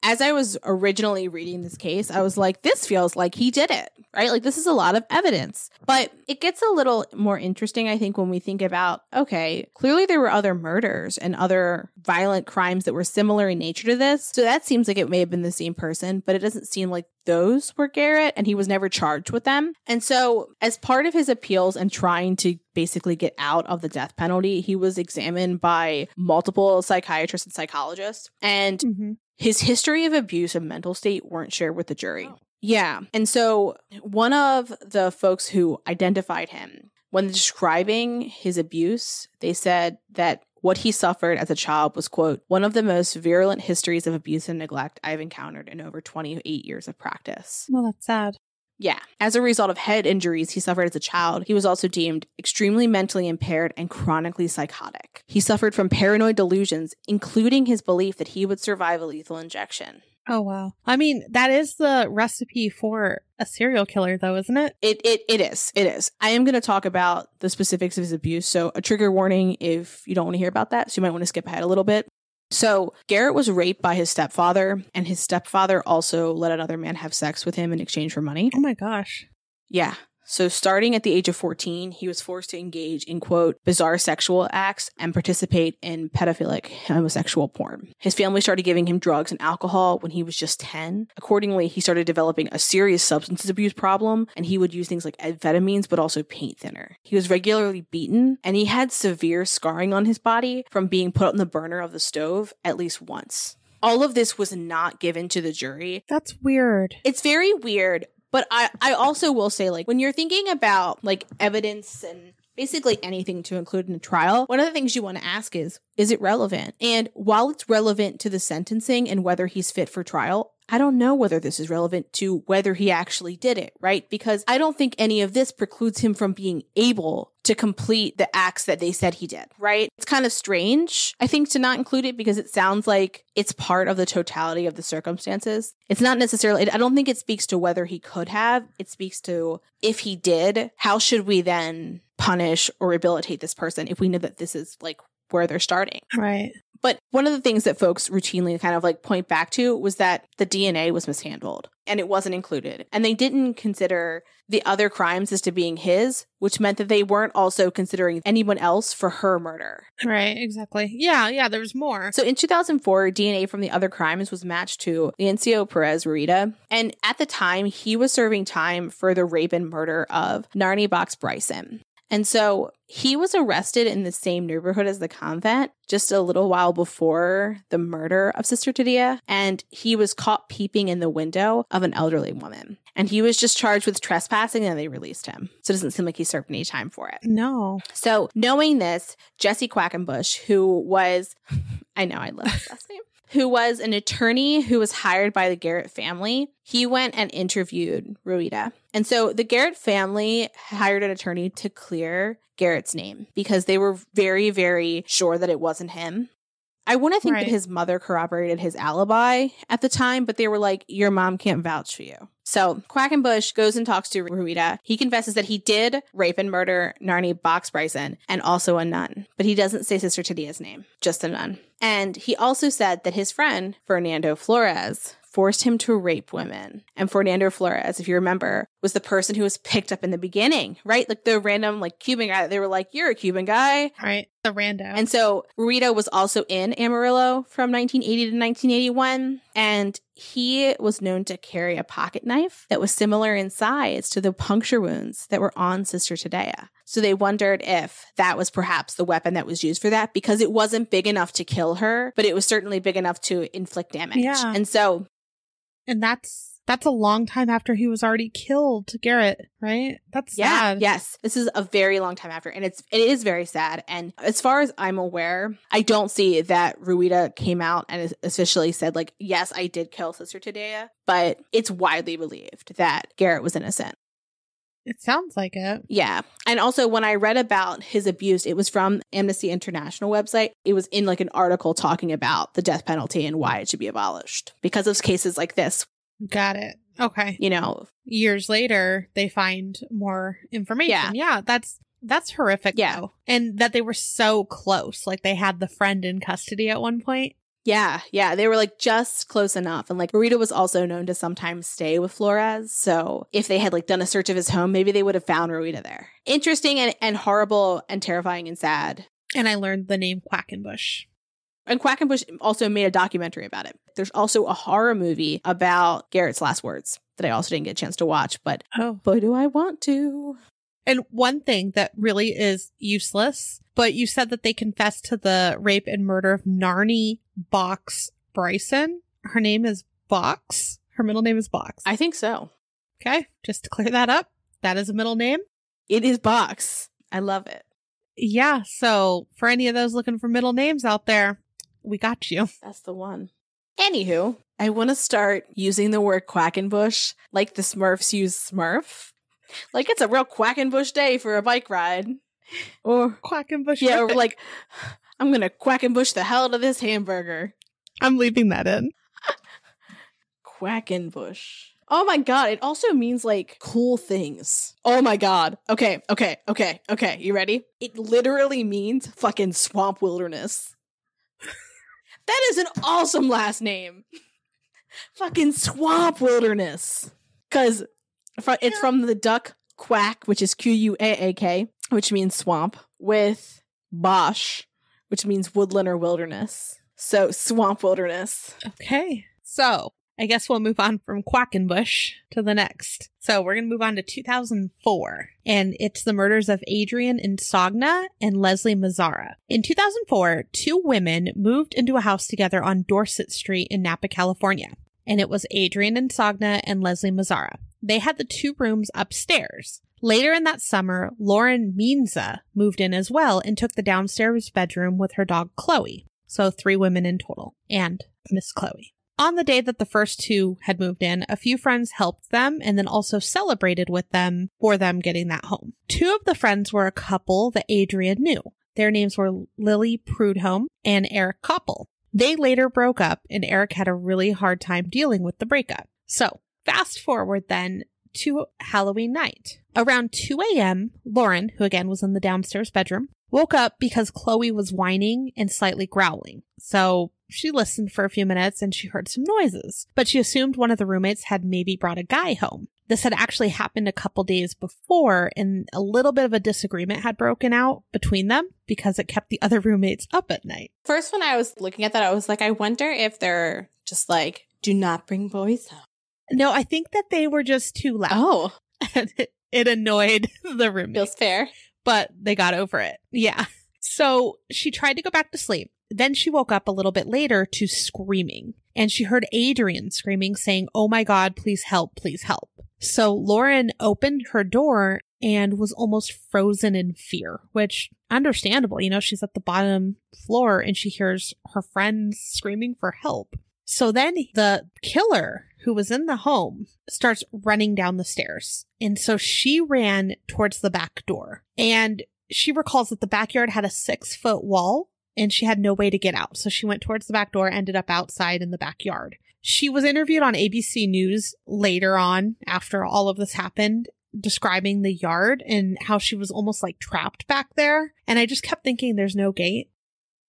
As I was originally reading this case, I was like, this feels like he did it, right? Like, this is a lot of evidence. But it gets a little more interesting, I think, when we think about okay, clearly there were other murders and other violent crimes that were similar in nature to this. So that seems like it may have been the same person, but it doesn't seem like those were Garrett and he was never charged with them. And so, as part of his appeals and trying to basically get out of the death penalty, he was examined by multiple psychiatrists and psychologists. And Mm-hmm. His history of abuse and mental state weren't shared with the jury. Oh. Yeah. And so one of the folks who identified him, when describing his abuse, they said that what he suffered as a child was, quote, one of the most virulent histories of abuse and neglect I've encountered in over 28 years of practice. Well, that's sad. Yeah. As a result of head injuries he suffered as a child, he was also deemed extremely mentally impaired and chronically psychotic. He suffered from paranoid delusions, including his belief that he would survive a lethal injection. Oh wow. I mean, that is the recipe for a serial killer though, isn't it? It it it is. It is. I am going to talk about the specifics of his abuse. So, a trigger warning if you don't want to hear about that. So, you might want to skip ahead a little bit. So, Garrett was raped by his stepfather, and his stepfather also let another man have sex with him in exchange for money. Oh my gosh. Yeah. So, starting at the age of 14, he was forced to engage in, quote, bizarre sexual acts and participate in pedophilic homosexual porn. His family started giving him drugs and alcohol when he was just 10. Accordingly, he started developing a serious substance abuse problem, and he would use things like amphetamines, but also paint thinner. He was regularly beaten, and he had severe scarring on his body from being put on the burner of the stove at least once. All of this was not given to the jury, That's weird. it's very weird but i i also will say like when you're thinking about like evidence and basically anything to include in a trial one of the things you want to ask is is it relevant and while it's relevant to the sentencing and whether he's fit for trial I don't know whether this is relevant to whether he actually did it, right? Because I don't think any of this precludes him from being able to complete the acts that they said he did, right? It's kind of strange, I think, to not include it because it sounds like it's part of the totality of the circumstances. It's not necessarily, I don't think it speaks to whether he could have. It speaks to if he did, how should we then punish or rehabilitate this person if we know that this is like where they're starting? Right. But one of the things that folks routinely kind of like point back to was that the DNA was mishandled and it wasn't included. And they didn't consider the other crimes as to being his, which meant that they weren't also considering anyone else for her murder. Right. Exactly. Yeah. Yeah. There was more. So in 2004, DNA from the other crimes was matched to Leoncio Perez Rueda. And at the time, he was serving time for the rape and murder of Narnie Box Bryson. And so he was arrested in the same neighborhood as the convent just a little while before the murder of Sister Tadea. And he was caught peeping in the window of an elderly woman. And he was just charged with trespassing and they released him. So it doesn't seem like he served any time for it. No. So knowing this, Jesse Quackenbush, who was, I know I love his last name, who was an attorney who was hired by the Garrett family, he went and interviewed Rueda. And so the Garrett family hired an attorney to clear Garrett's name because they were very, very sure that it wasn't him. I want to think Right. that his mother corroborated his alibi at the time, but they were like, Your mom can't vouch for you. So Quackenbush goes and talks to Rueda. He confesses that he did rape and murder Narnie Box Bryson and also a nun, but he doesn't say Sister Tadea's name, just a nun. And he also said that his friend, Fernando Flores, forced him to rape women. And Fernando Flores, if you remember, was the person who was picked up in the beginning, right? Like the random like Cuban guy. They were like, "You're a Cuban guy." Right. The rando. And so Rita was also in Amarillo from 1980 to 1981. And he was known to carry a pocket knife that was similar in size to the puncture wounds that were on Sister Tadea. So they wondered if that was perhaps the weapon that was used for that because it wasn't big enough to kill her, but it was certainly big enough to inflict damage. Yeah. And so and that's that's a long time after he was already killed, Garrett, right? That's Yeah, sad. yes. This is a very long time after, and it's it is very sad. And as far as I'm aware, I don't see that Rueda came out and officially said like, "Yes, I did kill Sister Tadea," but it's widely believed that Garrett was innocent. It sounds like it. Yeah. And also when I read about his abuse, it was from Amnesty International website. It was in like an article talking about the death penalty and why it should be abolished because of cases like this, Got it. Okay. you know. Years later, they find more information. Yeah. Yeah, that's that's horrific. Yeah. though. and that they were so close. Like they had the friend in custody at one point. Yeah, yeah, they were like just close enough. And like Rita was also known to sometimes stay with Flores. So if they had like done a search of his home, maybe they would have found Rita there. Interesting and, and horrible and terrifying and sad. And I learned the name Quackenbush. And Quackenbush also made a documentary about it. There's also a horror movie about Garrett's last words that I also didn't get a chance to watch, but Oh. boy, do I want to. And one thing that really is useless, but you said that they confessed to the rape and murder of Narnie Box Bryson. Her name is Box. Her middle name is Box. I think so. Okay, just to clear that up, that is a middle name. It is Box. I love it. Yeah, so for any of those looking for middle names out there, we got you. That's the one. Anywho, I want to start using the word Quackenbush like the Smurfs use Smurf. Like it's a real Quackenbush day for a bike ride. Or, Quackenbush. yeah, or like, I'm going to Quackenbush the hell out of this hamburger. I'm leaving that in. Quackenbush. Oh my god, it also means like cool things. Oh my god. Okay, okay, okay, okay. You ready? It literally means fucking swamp wilderness. That is an awesome last name. fucking swamp wilderness. Fr- it's from the duck quack, which is Q U A A K, which means swamp, with bosh, which means woodland or wilderness. So swamp wilderness. Okay. So I guess we'll move on from Quackenbush to the next. So we're going to move on to 2004, and it's the murders of Adriane Insogna and Leslie Mazzara. In 2004, two women moved into a house together on Dorset Street in Napa, California, and it was Adriane Insogna and Leslie Mazzara. They had the two rooms upstairs. Later in that summer, Lauren Meanza moved in as well and took the downstairs bedroom with her dog Chloe. So three women in total, and Miss Chloe. On the day that the first two had moved in, a few friends helped them and then also celebrated with them for them getting that home. Two of the friends were a couple that Adriane knew. Their names were Lily Prudhomme and Eric Copple. They later broke up and Eric had a really hard time dealing with the breakup. So fast forward then to Halloween night. Around 2 a.m., Lauren, who again was in the downstairs bedroom, woke up because Chloe was whining and slightly growling. So she listened for a few minutes and she heard some noises, but she assumed one of the roommates had maybe brought a guy home. This had actually happened a couple days before and a little bit of a disagreement had broken out between them because it kept the other roommates up at night. First, when I was looking at that, I was like, I wonder if they're just like, do not bring boys home. No, I think that they were just too loud Oh, and it, annoyed the roommates. feels fair. but they got over it. Yeah. So she tried to go back to sleep. Then she woke up a little bit later to screaming and she heard Adriane screaming saying, Oh my God, please help, please help. So Lauren opened her door and was almost frozen in fear, which understandable. You know, she's at the bottom floor and she hears her friends screaming for help. So then the killer who was in the home starts running down the stairs. And so she ran towards the back door and she recalls that the backyard had a six foot wall and she had no way to get out. So she went towards the back door, ended up outside in the backyard. She was interviewed on ABC News later on after all of this happened, describing the yard and how she was almost like trapped back there. And I just kept thinking there's no gate.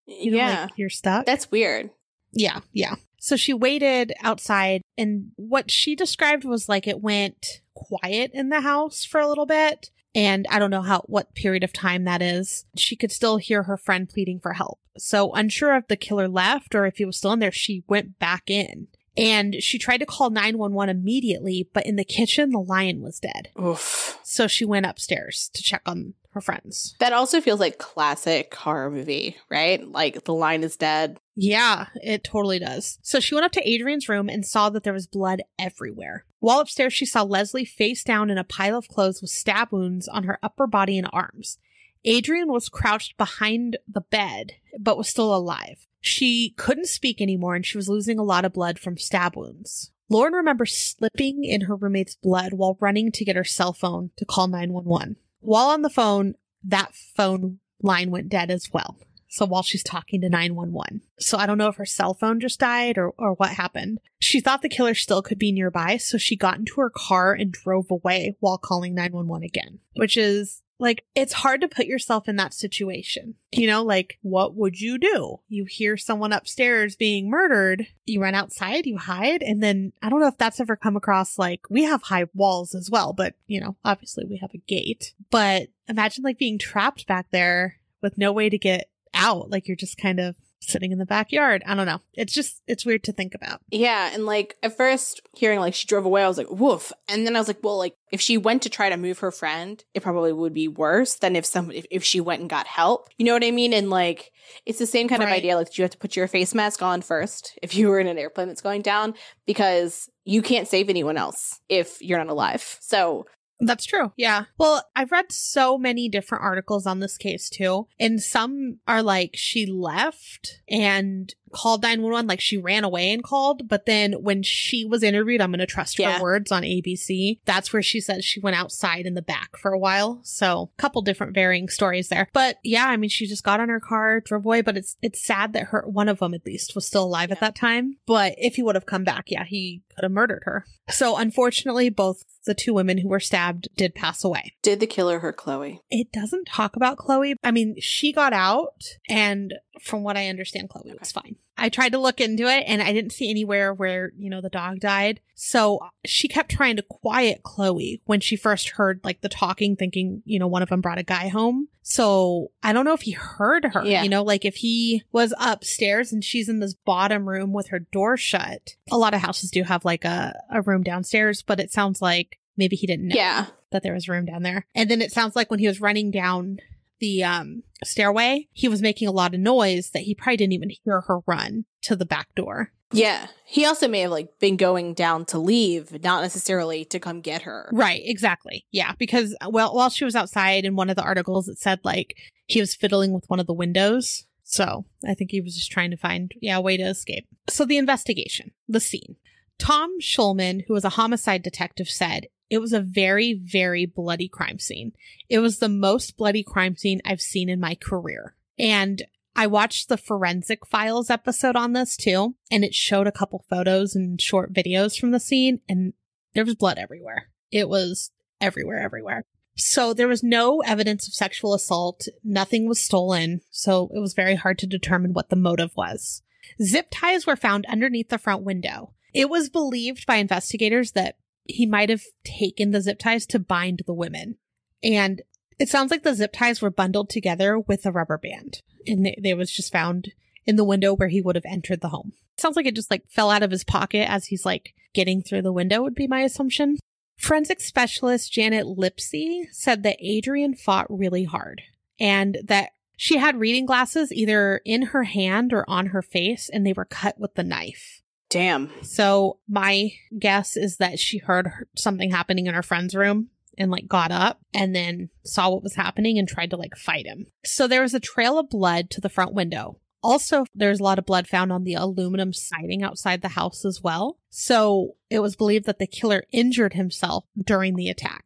You yeah. like you're stuck. That's weird. Yeah, yeah. So she waited outside, and what she described was like it went quiet in the house for a little bit. And I don't know how, what period of time that is. She could still hear her friend pleading for help. So unsure if the killer left or if he was still in there, she went back in. And she tried to call 911 immediately, but in the kitchen, the lion was dead. Oof. So she went upstairs to check on her friends. That also feels like classic horror movie, right? Like the lion is dead. Yeah, it totally does. So she went up to Adriane's room and saw that there was blood everywhere. While upstairs, she saw Leslie face down in a pile of clothes with stab wounds on her upper body and arms. Adriane was crouched behind the bed, but was still alive. She couldn't speak anymore and she was losing a lot of blood from stab wounds. Lauren remembers slipping in her roommate's blood while running to get her cell phone to call 911. While on the phone, that phone line went dead as well. So while she's talking to 911. So I don't know if her cell phone just died or, or what happened. She thought the killer still could be nearby, so she got into her car and drove away while calling 911 again, which is like it's hard to put yourself in that situation. You know, like what would you do? You hear someone upstairs being murdered, you run outside, you hide, and then I don't know if that's ever come across like we have high walls as well, but you know, obviously we have a gate. But imagine like being trapped back there with no way to get out. Like you're just kind of sitting in the backyard. I don't know. It's just, it's weird to think about. Yeah. And like at first hearing like she drove away, I was like, woof. And then I was like, well, like if she went to try to move her friend, it probably would be worse than if some if, if she went and got help. You know what I mean? And like, it's the same kind Right. of idea. Like you have to put your face mask on first if you were in an airplane that's going down because you can't save anyone else if you're not alive. So That's true. Yeah. Well, I've read so many different articles on this case too. And some are like she left and called 911, like she ran away and called. But then when she was interviewed, I'm going to trust her Yeah. words on ABC. That's where she says she went outside in the back for a while. So a couple different varying stories there. But yeah, I mean, she just got on her car, drove away, but it's, it's sad that her, one of them at least was still alive at that time. But if he would have come back, yeah, he could have murdered her. So unfortunately, both the two women who were stabbed did pass away. did the killer hurt Chloe? It doesn't talk about Chloe. I mean, she got out, and from what I understand, Chloe was fine. I tried to look into it and I didn't see anywhere where, you know, the dog died. So she kept trying to quiet Chloe when she first heard like the talking, thinking, you know, one of them brought a guy home. So I don't know if he heard her, Yeah. you know, like if he was upstairs and she's in this bottom room with her door shut. A lot of houses do have like a, a room downstairs, but it sounds like maybe he didn't know Yeah. that there was room down there. And then it sounds like when he was running down the um stairway, he was making a lot of noise that he probably didn't even hear her run to the back door. Yeah. He also may have like been going down to leave, not necessarily to come get her. Right, exactly. Yeah, because well while she was outside in one of the articles it said like he was fiddling with one of the windows. So, I think he was just trying to find yeah, a way to escape. So the investigation, the scene. Tom Schulman, who was a homicide detective, said it was a very, very bloody crime scene. It was the most bloody crime scene I've seen in my career. And I watched the Forensic Files episode on this too, and it showed a couple photos and short videos from the scene, and there was blood everywhere. It was everywhere, everywhere. So there was no evidence of sexual assault. Nothing was stolen. So it was very hard to determine what the motive was. Zip ties were found underneath the front window. It was believed by investigators that he might have taken the zip ties to bind the women. And it sounds like the zip ties were bundled together with a rubber band. And they, was just found in the window where he would have entered the home. sounds like it just like fell out of his pocket as he's like getting through the window would be my assumption. Forensic specialist Janet Lipsy said that Adriane fought really hard and that she had reading glasses either in her hand or on her face and they were cut with the knife. Damn. So my guess is that she heard something happening in her friend's room and like got up and then saw what was happening and tried to like fight him. So there was a trail of blood to the front window. Also, there's a lot of blood found on the aluminum siding outside the house as well. So it was believed that the killer injured himself during the attack.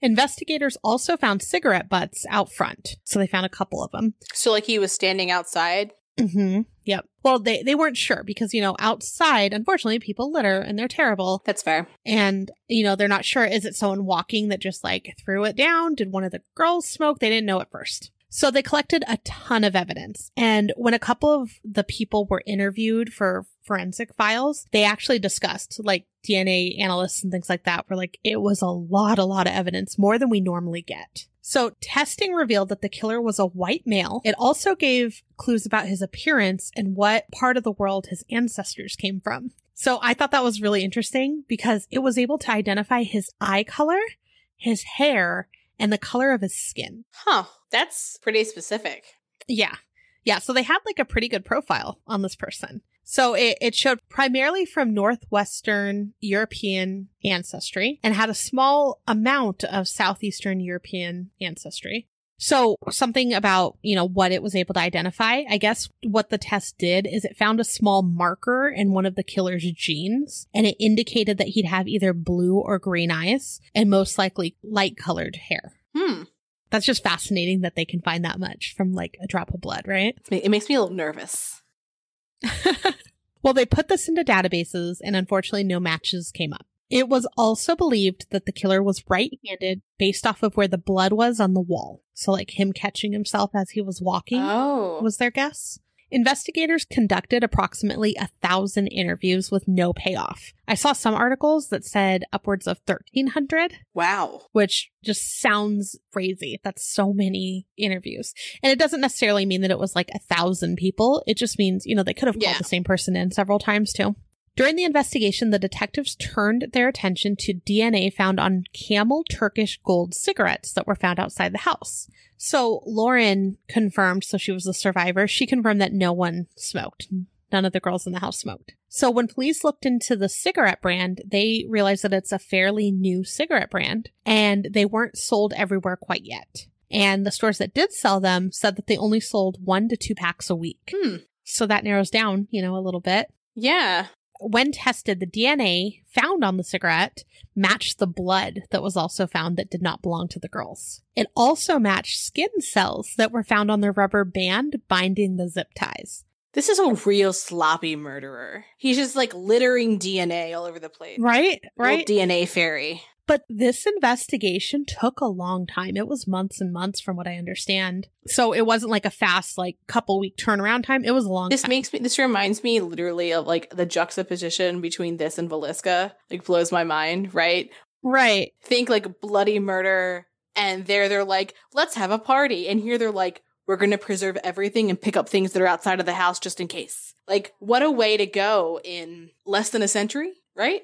Investigators also found cigarette butts out front. So they found a couple of them. So like he was standing outside. Mm-hmm. Yep. Well, they, they weren't sure because, you know, outside, unfortunately, people litter and they're terrible. That's fair. And, you know, they're not sure. Is it someone walking that just like threw it down? Did one of the girls smoke? They didn't know at first. So they collected a ton of evidence. And when a couple of the people were interviewed for forensic files, they actually discussed like DNA analysts and things like that were like, it was a lot, a lot of evidence, more than we normally get. So testing revealed that the killer was a white male. It also gave clues about his appearance and what part of the world his ancestors came from. So I thought that was really interesting because it was able to identify his eye color, his hair, and the color of his skin. Huh. That's pretty specific. Yeah. Yeah. So they had like a pretty good profile on this person. So it, it showed primarily from Northwestern European ancestry and had a small amount of Southeastern European ancestry. So something about, you know, what it was able to identify. I guess what the test did is it found a small marker in one of the killer's genes and it indicated that he'd have either blue or green eyes and most likely light colored hair. Hmm. That's just fascinating that they can find that much from like a drop of blood, right? It makes me a little nervous. well, they put this into databases and unfortunately no matches came up. It was also believed that the killer was right handed based off of where the blood was on the wall. So, like him catching himself as he was walking Oh. was their guess. Investigators conducted approximately a thousand interviews with no payoff. I saw some articles that said upwards of 1300, wow. which just sounds crazy. That's so many interviews. And it doesn't necessarily mean that it was like a thousand people. It just means, you know, they could have called Yeah. the same person in several times too. During the investigation, the detectives turned their attention to DNA found on camel Turkish gold cigarettes that were found outside the house. So Lauren confirmed, so she was the survivor, she confirmed that no one smoked. None of the girls in the house smoked. So when police looked into the cigarette brand, they realized that it's a fairly new cigarette brand and they weren't sold everywhere quite yet. And the stores that did sell them said that they only sold one to two packs a week. Hmm. So that narrows down, you know, a little bit. Yeah. When tested, the DNA found on the cigarette matched the blood that was also found that did not belong to the girls. It also matched skin cells that were found on the rubber band binding the zip ties. This is a real sloppy murderer. He's just like littering DNA all over the place. Right? Right? DNA fairy. But this investigation took a long time. It was months and months from what I understand. So it wasn't like a fast, like couple week turnaround time. It was a long This time. makes me this reminds me literally of like the juxtaposition between this and Villisca. Like blows my mind, right? right. Think like bloody murder and there they're like, let's have a party. And here they're like, we're gonna preserve everything and pick up things that are outside of the house just in case. Like, what a way to go in less than a century, right?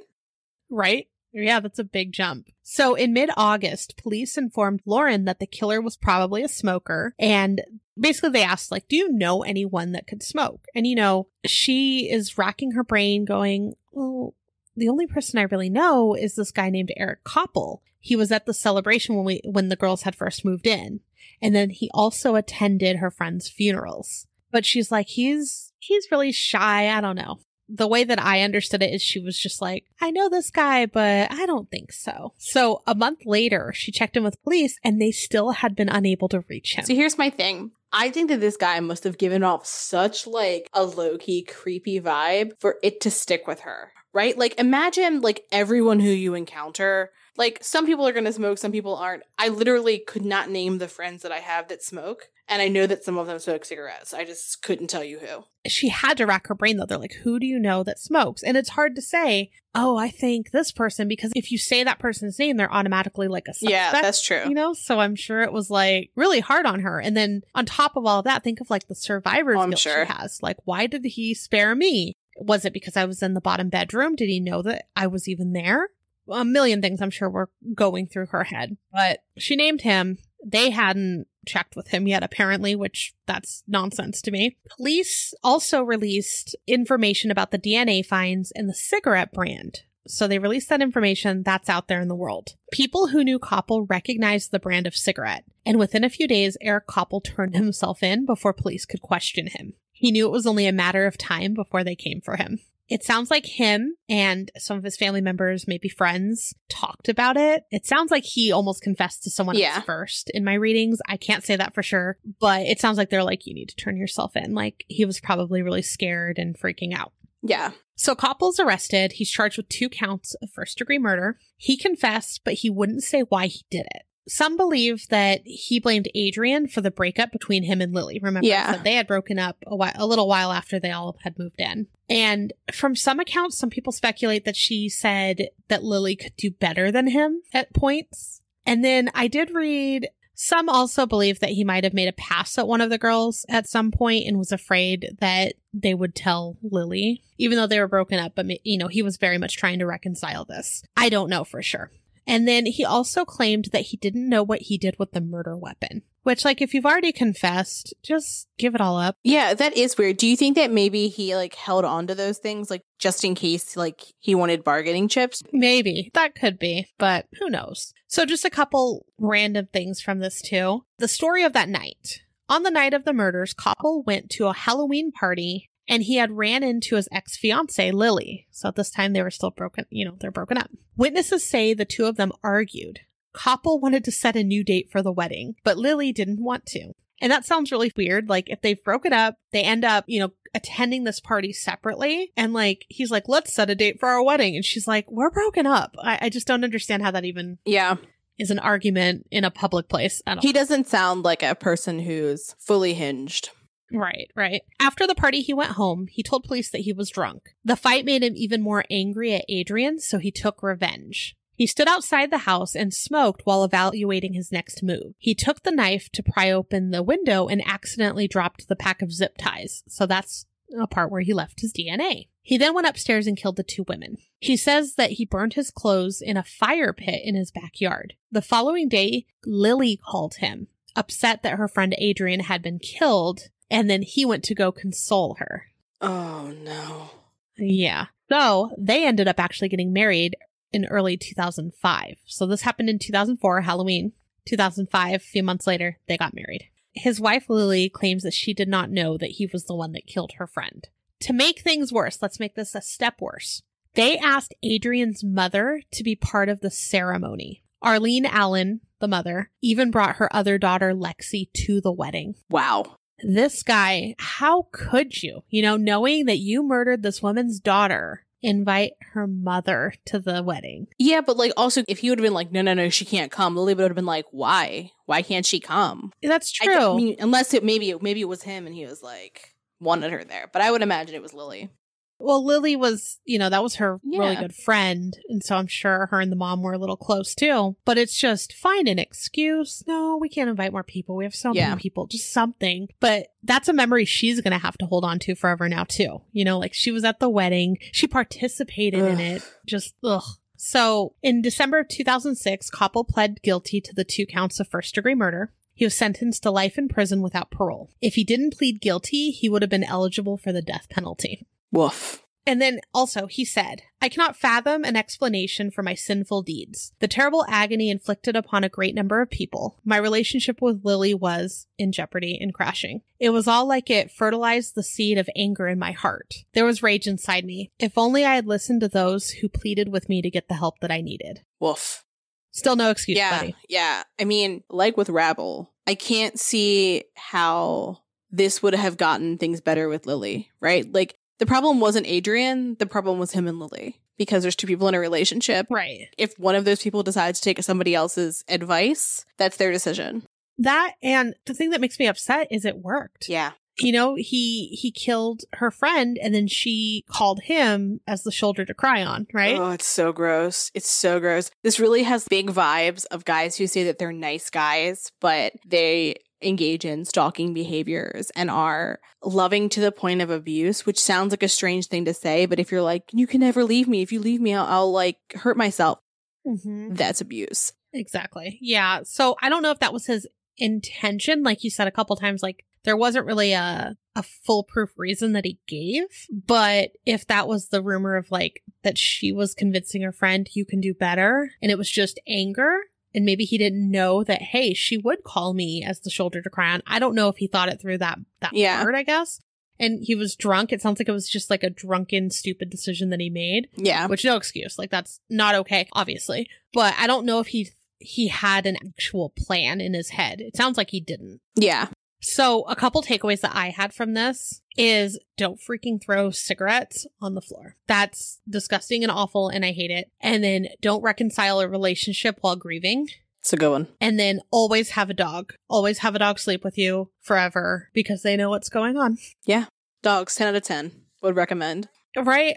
Right? Yeah, that's a big jump. So in mid August, police informed Lauren that the killer was probably a smoker. And basically they asked, like, do you know anyone that could smoke? And you know, she is racking her brain going, well, the only person I really know is this guy named Eric Copple. He was at the celebration when we when the girls had first moved in. And then he also attended her friends' funerals. But she's like, he's he's really shy. I don't know the way that I understood it is she was just like, I know this guy, but I don't think so. So a month later, she checked in with police and they still had been unable to reach him. So here's my thing. I think that this guy must have given off such like a low key creepy vibe for it to stick with her, right? Like imagine like everyone who you encounter. Like some people are going to smoke, some people aren't. I literally could not name the friends that I have that smoke. And I know that some of them smoke cigarettes. I just couldn't tell you who. she had to rack her brain though. They're like, who do you know that smokes? And it's hard to say, oh, I think this person, because if you say that person's name, they're automatically like a suspect. Yeah, that's true. You know, so I'm sure it was like really hard on her. And then on top of all of that, think of like the survivor's Oh, I'm guilt sure. she has. Like, why did he spare me? Was it because I was in the bottom bedroom? Did he know that I was even there? A million things I'm sure were going through her head. But she named him. They hadn't checked with him yet, apparently, which that's nonsense to me. Police also released information about the DNA finds in the cigarette brand. So they released that information that's out there in the world. People who knew Copple recognized the brand of cigarette, and within a few days, Eric Copple turned himself in before police could question him. He knew it was only a matter of time before they came for him. It sounds like him and some of his family members, maybe friends, talked about it. It sounds like he almost confessed to someone Yeah. else first in my readings. I can't say that for sure, but it sounds like they're like, you need to turn yourself in. Like he was probably really scared and freaking out. Yeah. So Copple's arrested. He's charged with two counts of first degree murder. He confessed, but he wouldn't say why he did it. Some believe that he blamed Adriane for the breakup between him and Lily. Remember Yeah. that they had broken up a, while, a little while after they all had moved in. And from some accounts, some people speculate that she said that Lily could do better than him at points. And then I did read some also believe that he might have made a pass at one of the girls at some point and was afraid that they would tell Lily, even though they were broken up. But, you know, he was very much trying to reconcile this. I don't know for sure. And then he also claimed that he didn't know what he did with the murder weapon, which, like, if you've already confessed, just give it all up. Yeah, that is weird. Do you think that maybe he like held on to those things like just in case like he wanted bargaining chips? Maybe that could be, but who knows? So, just a couple random things from this, too. The story of that night. On the night of the murders, Copple went to a Halloween party and he had ran into his ex fiancee, Lily. So, at this time, they were still broken, you know, they're broken up. Witnesses say the two of them argued. Copple wanted to set a new date for the wedding, but Lily didn't want to. And that sounds really weird. Like if they've broken up, they end up, you know, attending this party separately. And like, he's like, let's set a date for our wedding. And she's like, we're broken up. I, I just don't understand how that even Yeah. is an argument in a public place at all. He doesn't sound like a person who's fully hinged. Right, right. After the party, he went home. He told police that he was drunk. The fight made him even more angry at Adriane, so he took revenge. He stood outside the house and smoked while evaluating his next move. He took the knife to pry open the window and accidentally dropped the pack of zip ties. So that's a part where he left his DNA. He then went upstairs and killed the two women. He says that he burned his clothes in a fire pit in his backyard. The following day, Lily called him, upset that her friend Adriane had been killed, and then he went to go console her. Oh no. Yeah. So they ended up actually getting married in early 2005. So this happened in 2004, Halloween. 2005, a few months later, they got married. His wife Lily claims that she did not know that he was the one that killed her friend. To make things worse, let's make this a step worse. They asked Adriane's mother to be part of the ceremony. Arlene Allen, the mother, even brought her other daughter Lexi to the wedding Wow. This guy, how could you, you know, knowing that you murdered this woman's daughter, invite her mother to the wedding? Yeah, but like also if he would have been like, no, no, no, she can't come, Lily would have been like, why? Why can't she come? That's true. don't mean, unless it maybe maybe it was him and he was like wanted her there, but I would imagine it was Lily. Well, Lily was, you know, that was her really good friend. And so I'm sure her and the mom were a little close too. But it's just find an excuse. No, we can't invite more people. We have so Yeah. many people, just something. But that's a memory she's going to have to hold on to forever now too. You know, like she was at the wedding, she participated in it. Just, ugh. So in December of 2006, Copple pled guilty to the two counts of first degree murder. He was sentenced to life in prison without parole. If he didn't plead guilty, he would have been eligible for the death penalty. Woof. And then also, he said, I cannot fathom an explanation for my sinful deeds. The terrible agony inflicted upon a great number of people. My relationship with Lily was in jeopardy and crashing. It was all like it fertilized the seed of anger in my heart. There was rage inside me. If only I had listened to those who pleaded with me to get the help that I needed. Woof. Still no excuse, yeah, buddy. yeah. I mean, like with Rabel, I can't see how this would have gotten things better with Lily, right? Like the problem wasn't Adriane, the problem was him and Lily because there's two people in a relationship. Right. If one of those people decides to take somebody else's advice, that's their decision. That and the thing that makes me upset is it worked. Yeah. you know he he killed her friend and then she called him as the shoulder to cry on right Oh, it's so gross. It's so gross. This really has big vibes of guys who say that they're nice guys, but they engage in stalking behaviors and are loving to the point of abuse, which sounds like a strange thing to say, but if you're like, you can never leave me. If you leave me, I'll, I'll like hurt myself. mm-hmm. That's abuse. exactly yeah so i don't know if that was his intention like you said a couple times like there wasn't really a a foolproof reason that he gave but if that was the rumor of like that she was convincing her friend you can do better and it was just anger and maybe he didn't know that hey she would call me as the shoulder to cry on. I don't know if he thought it through that that Yeah. part i guess. And he was drunk. It sounds like it was just like a drunken stupid decision that he made Yeah. which no excuse. Like that's not okay obviously. But i don't know if he he had an actual plan in his head. It sounds like he didn't. Yeah. so a couple takeaways that i had from this is don't freaking throw cigarettes on the floor that's disgusting and awful and i hate it and then don't reconcile a relationship while grieving It's a good one. and then always have a dog always have a dog sleep with you forever because they know what's going on Yeah. Dogs, 10 out of 10. Would recommend. Right.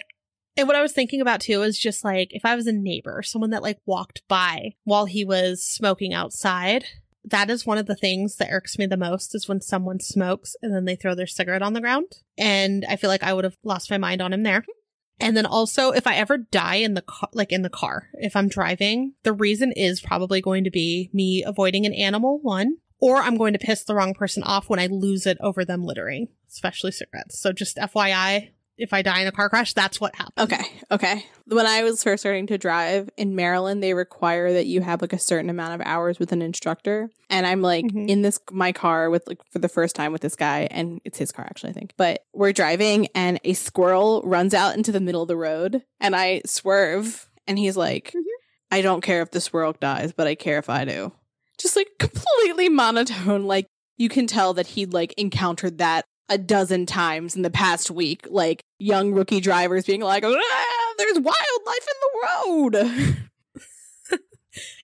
And what I was thinking about too is just like if I was a neighbor, someone that like walked by while he was smoking outside, that is one of the things that irks me the most is when someone smokes and then they throw their cigarette on the ground. And I feel like I would have lost my mind on him there. And then also, if I ever die in the car, like in the car, if I'm driving, the reason is probably going to be me avoiding an animal, one, or I'm going to piss the wrong person off when I lose it over them littering, especially cigarettes. So just FYI, if I die in a car crash, that's what happened. Okay. Okay. When I was first starting to drive in Maryland, they require that you have like a certain amount of hours with an instructor. And I'm like Mhm. in this, my car with like for the first time with this guy, and it's his car actually, I think. But we're driving and a squirrel runs out into the middle of the road and I swerve and he's like, Mhm. I don't care if the squirrel dies, but I care if I do. Just like completely monotone. Like you can tell that he like encountered that a dozen times in the past week. Like young rookie drivers being like, ah, there's wildlife in the road.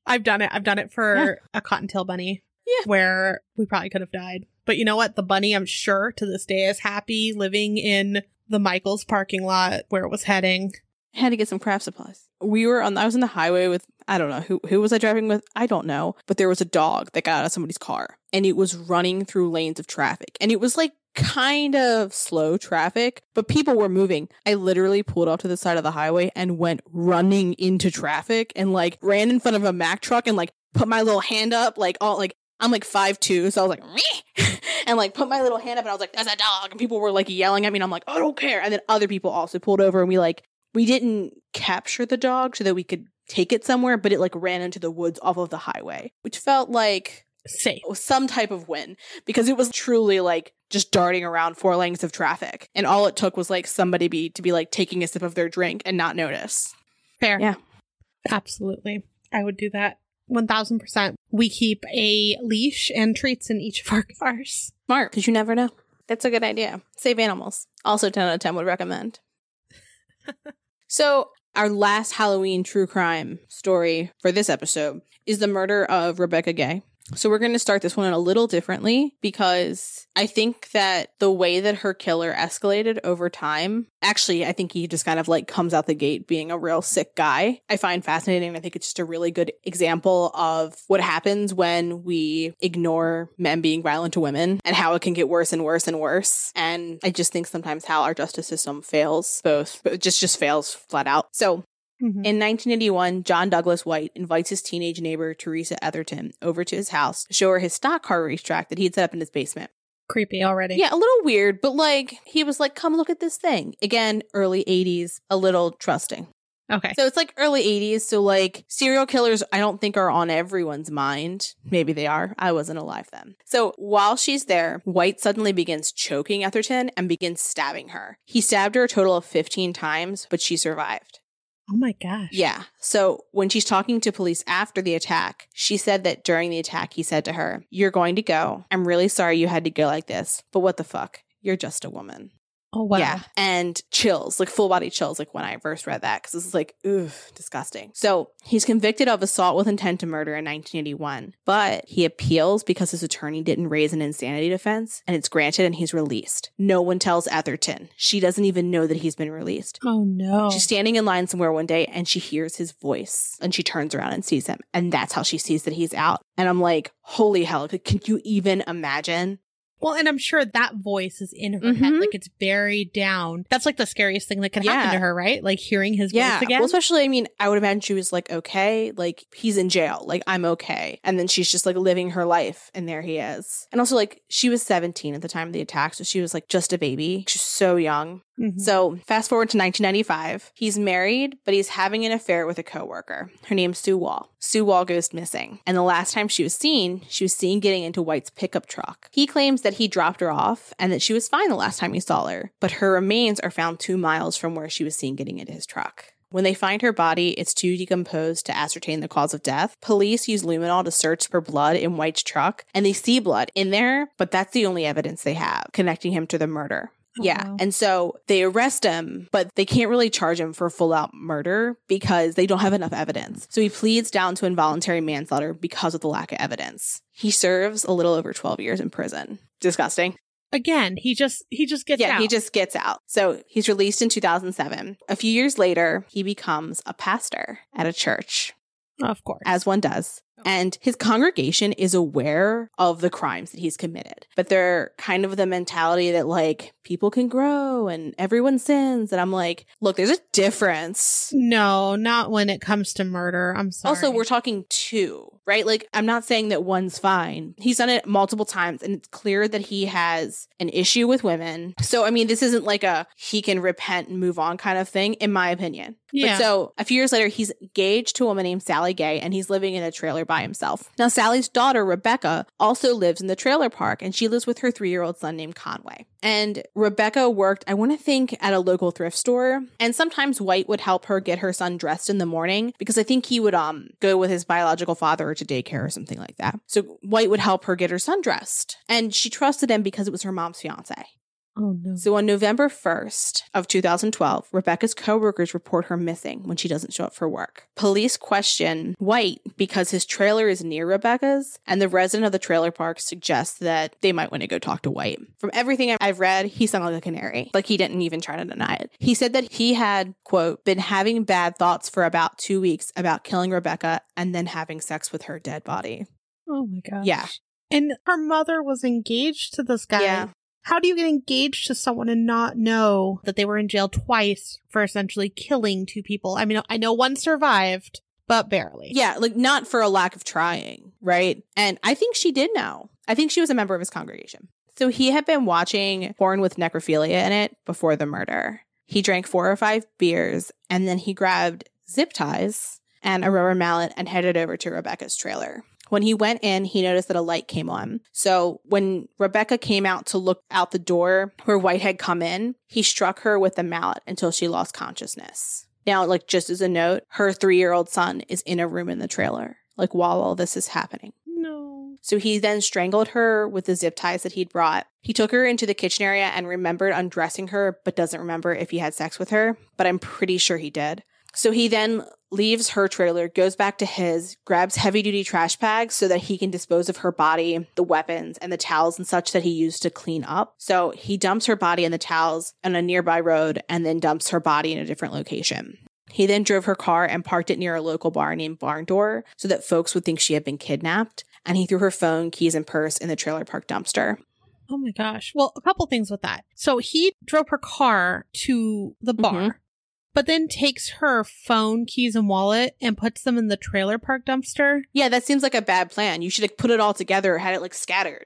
I've done it. I've done it for Yeah. a cottontail bunny. Yeah. Where we probably could have died. But you know what? The bunny, I'm sure, to this day is happy living in the Michaels parking lot where it was heading. I had to get some craft supplies. We were on I was on the highway with I don't know who who was I driving with? I don't know. But there was a dog that got out of somebody's car and it was running through lanes of traffic. And it was like kind of slow traffic, but people were moving. I literally pulled off to the side of the highway and went running into traffic and like ran in front of a Mack truck and like put my little hand up like all like I'm like five two, so I was like, Meh! and like put my little hand up, and I was like, "That's a dog!" And people were like yelling at me, and I'm like, "I don't care." And then other people also pulled over, and we like we didn't capture the dog so that we could take it somewhere, but it like ran into the woods off of the highway, which felt like Safe. some type of win because it was truly like just darting around four lanes of traffic, and all it took was like somebody be to be like taking a sip of their drink and not notice. Fair. Yeah. Absolutely. I would do that. 1000%. We keep a leash and treats in each of our cars. Smart, because you never know. That's a good idea. Save animals. Also, 10 out of 10 would recommend. so, our last Halloween true crime story for this episode is the murder of Rebecca Gay. So, we're going to start this one a little differently because I think that the way that her killer escalated over time, actually, I think he just kind of like comes out the gate being a real sick guy. I find fascinating. I think it's just a really good example of what happens when we ignore men being violent to women and how it can get worse and worse and worse. And I just think sometimes how our justice system fails both, but just just fails flat out. So Mhm. in 1981, John Douglas White invites his teenage neighbor, Teresa Etherton, over to his house to show her his stock car racetrack that he had set up in his basement. Creepy already. Yeah, a little weird, but like he was like, come look at this thing. Again, early 80s, a little trusting. Okay. So it's like early 80s. So like serial killers, I don't think are on everyone's mind. Maybe they are. I wasn't alive then. So while she's there, White suddenly begins choking Etherton and begins stabbing her. He stabbed her a total of 15 times, but she survived. Oh my gosh. Yeah. So when she's talking to police after the attack, she said that during the attack, he said to her, You're going to go. I'm really sorry you had to go like this, but what the fuck? You're just a woman. Oh wow. Yeah. And chills, like full body chills, like when I first read that, because this is like, ooh, disgusting. So he's convicted of assault with intent to murder in 1981, but he appeals because his attorney didn't raise an insanity defense and it's granted and he's released. No one tells Etherton. She doesn't even know that he's been released. Oh no. She's standing in line somewhere one day and she hears his voice and she turns around and sees him. And that's how she sees that he's out. And I'm like, holy hell, can you even imagine? Well, and I'm sure that voice is in her head, Mhm. like it's buried down. That's like the scariest thing that could happen to her, right? Like hearing his Yeah. voice again. Well, especially, I mean, I would imagine she was like, okay, like he's in jail. Like, I'm okay. And then she's just like living her life. And there he is. And also, like, she was 17 at the time of the attack. So she was like just a baby. She's so young. Mhm. So fast forward to 1995. He's married, but he's having an affair with a coworker. Her name's Sue Wall. Sue Wall goes missing. And the last time she was seen, she was seen getting into White's pickup truck. He claims that he dropped her off and that she was fine the last time he saw her, but her remains are found two miles from where she was seen getting into his truck. When they find her body, it's too decomposed to ascertain the cause of death. Police use luminol to search for blood in White's truck, and they see blood in there, but that's the only evidence they have connecting him to the murder. Oh, yeah. wow. And so they arrest him, but they can't really charge him for full out murder because they don't have enough evidence. So he pleads down to involuntary manslaughter because of the lack of evidence. He serves a little over 12 years in prison. Disgusting. Again, he just he just gets yeah, out. he just gets out. So he's released in 2007. A few years later, he becomes a pastor at a church, of course. as one does. And his congregation is aware of the crimes that he's committed, but they're kind of the mentality that like people can grow and everyone sins. And I'm like, look, there's a difference. no, not when it comes to murder. I'm sorry. Also, we're talking two, right? Like, I'm not saying that one's fine. He's done it multiple times, and it's clear that he has an issue with women. So, I mean, this isn't like a he can repent and move on kind of thing, in my opinion. yeah. But so a few years later, he's engaged to a woman named Sally Gay and he's living in a trailer by himself. Now, Sally's daughter, Rebecca, also lives in the trailer park and she lives with her three year old son named Conway. And Rebecca worked, I want to think, at a local thrift store. And sometimes White would help her get her son dressed in the morning because I think he would um go with his biological father to daycare or something like that. So White would help her get her son dressed. And she trusted him because it was her mom's fiance. Oh no. So on November 1st of 2012, Rebecca's coworkers report her missing when she doesn't show up for work. Police question White because his trailer is near Rebecca's, and the resident of the trailer park suggests that they might want to go talk to White. From everything I've read, he sounded like a canary. Like he didn't even try to deny it. He said that he had, quote, been having bad thoughts for about two weeks about killing Rebecca and then having sex with her dead body. oh my gosh. Yeah. And her mother was engaged to this guy. Yeah. How do you get engaged to someone and not know that they were in jail twice for essentially killing two people? I mean, I know one survived, but barely. Yeah, like not for a lack of trying, right? And I think she did know. I think she was a member of his congregation. So he had been watching porn with necrophilia in it before the murder. He drank four or five beers and then he grabbed zip ties and a rubber mallet and headed over to Rebecca's trailer. When he went in, he noticed that a light came on. So when Rebecca came out to look out the door where White had come in, he struck her with a mallet until she lost consciousness. Now, like just as a note, her three year old son is in a room in the trailer, like while all this is happening. No. So he then strangled her with the zip ties that he'd brought. He took her into the kitchen area and remembered undressing her, but doesn't remember if he had sex with her, but I'm pretty sure he did. So he then leaves her trailer, goes back to his, grabs heavy duty trash bags so that he can dispose of her body, the weapons, and the towels and such that he used to clean up. So he dumps her body and the towels on a nearby road and then dumps her body in a different location. He then drove her car and parked it near a local bar named Barn Door so that folks would think she had been kidnapped. And he threw her phone, keys, and purse in the trailer park dumpster. Oh my gosh. Well, a couple things with that. So he drove her car to the bar, Mhm. But then takes her phone, keys, and wallet and puts them in the trailer park dumpster Yeah, that seems like a bad plan. You should have put it all together, had it like scattered.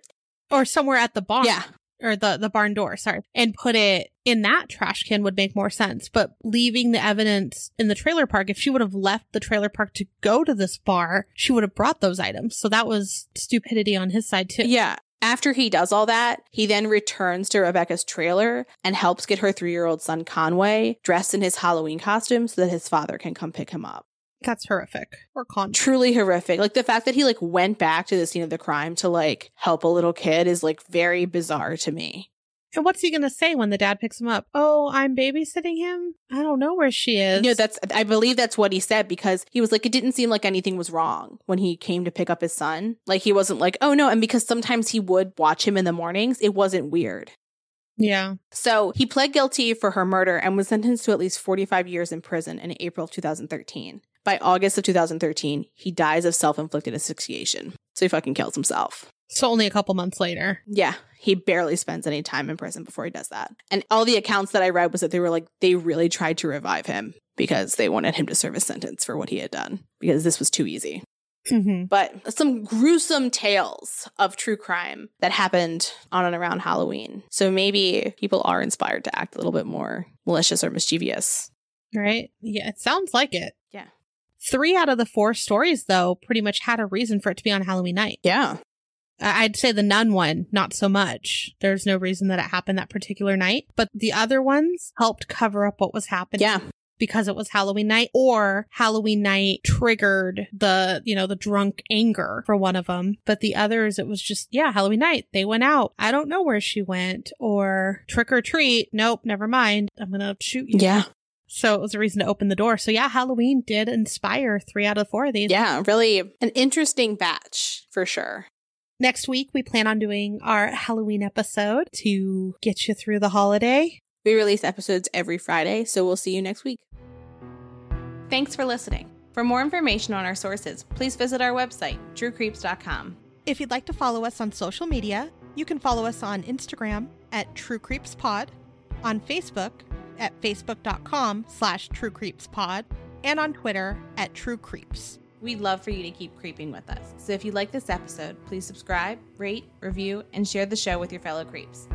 or somewhere at the barn. Yeah. Or the, the barn door, sorry. And put it in that trash can would make more sense. But leaving the evidence in the trailer park, if she would have left the trailer park to go to this bar, she would have brought those items. So that was stupidity on his side too. Yeah. After he does all that, he then returns to Rebecca's trailer and helps get her three year old son Conway dressed in his Halloween costume so that his father can come pick him up. That's horrific. Or con. Truly horrific. Like the fact that he like went back to the scene of the crime to like help a little kid is like very bizarre to me. And what's he going to say when the dad picks him up? Oh, I'm babysitting him? I don't know where she is. No, that's I believe that's what he said because he was like it didn't seem like anything was wrong when he came to pick up his son. Like he wasn't like, "Oh no," and because sometimes he would watch him in the mornings, it wasn't weird. yeah. So he pled guilty for her murder and was sentenced to at least 45 years in prison in April of 2013. By August of 2013, he dies of self inflicted asphyxiation. So he fucking kills himself. So only a couple months later. Yeah, he barely spends any time in prison before he does that. And all the accounts that I read was that they were like, they really tried to revive him because they wanted him to serve a sentence for what he had done because this was too easy. Mm-hmm. But some gruesome tales of true crime that happened on and around Halloween. So maybe people are inspired to act a little bit more malicious or mischievous. Right? Yeah, it sounds like it. Yeah. Three out of the four stories, though, pretty much had a reason for it to be on Halloween night. Yeah. I'd say the nun one, not so much. There's no reason that it happened that particular night, but the other ones helped cover up what was happening. Yeah. Because it was Halloween night or Halloween night triggered the, you know, the drunk anger for one of them. But the others, it was just, yeah, Halloween night. They went out. I don't know where she went or trick or treat. Nope, never mind. I'm going to shoot you. Yeah. So it was a reason to open the door. So yeah, Halloween did inspire three out of four of these. Yeah. Really an interesting batch for sure. Next week, we plan on doing our Halloween episode to get you through the holiday. We release episodes every Friday, so we'll see you next week. Thanks for listening. For more information on our sources, please visit our website, truecreeps.com. If you'd like to follow us on social media, you can follow us on Instagram at True Creeps Pod, on Facebook at facebook.com slash True Creeps Pod, and on Twitter at True Creeps. We'd love for you to keep creeping with us. So if you like this episode, please subscribe, rate, review, and share the show with your fellow creeps.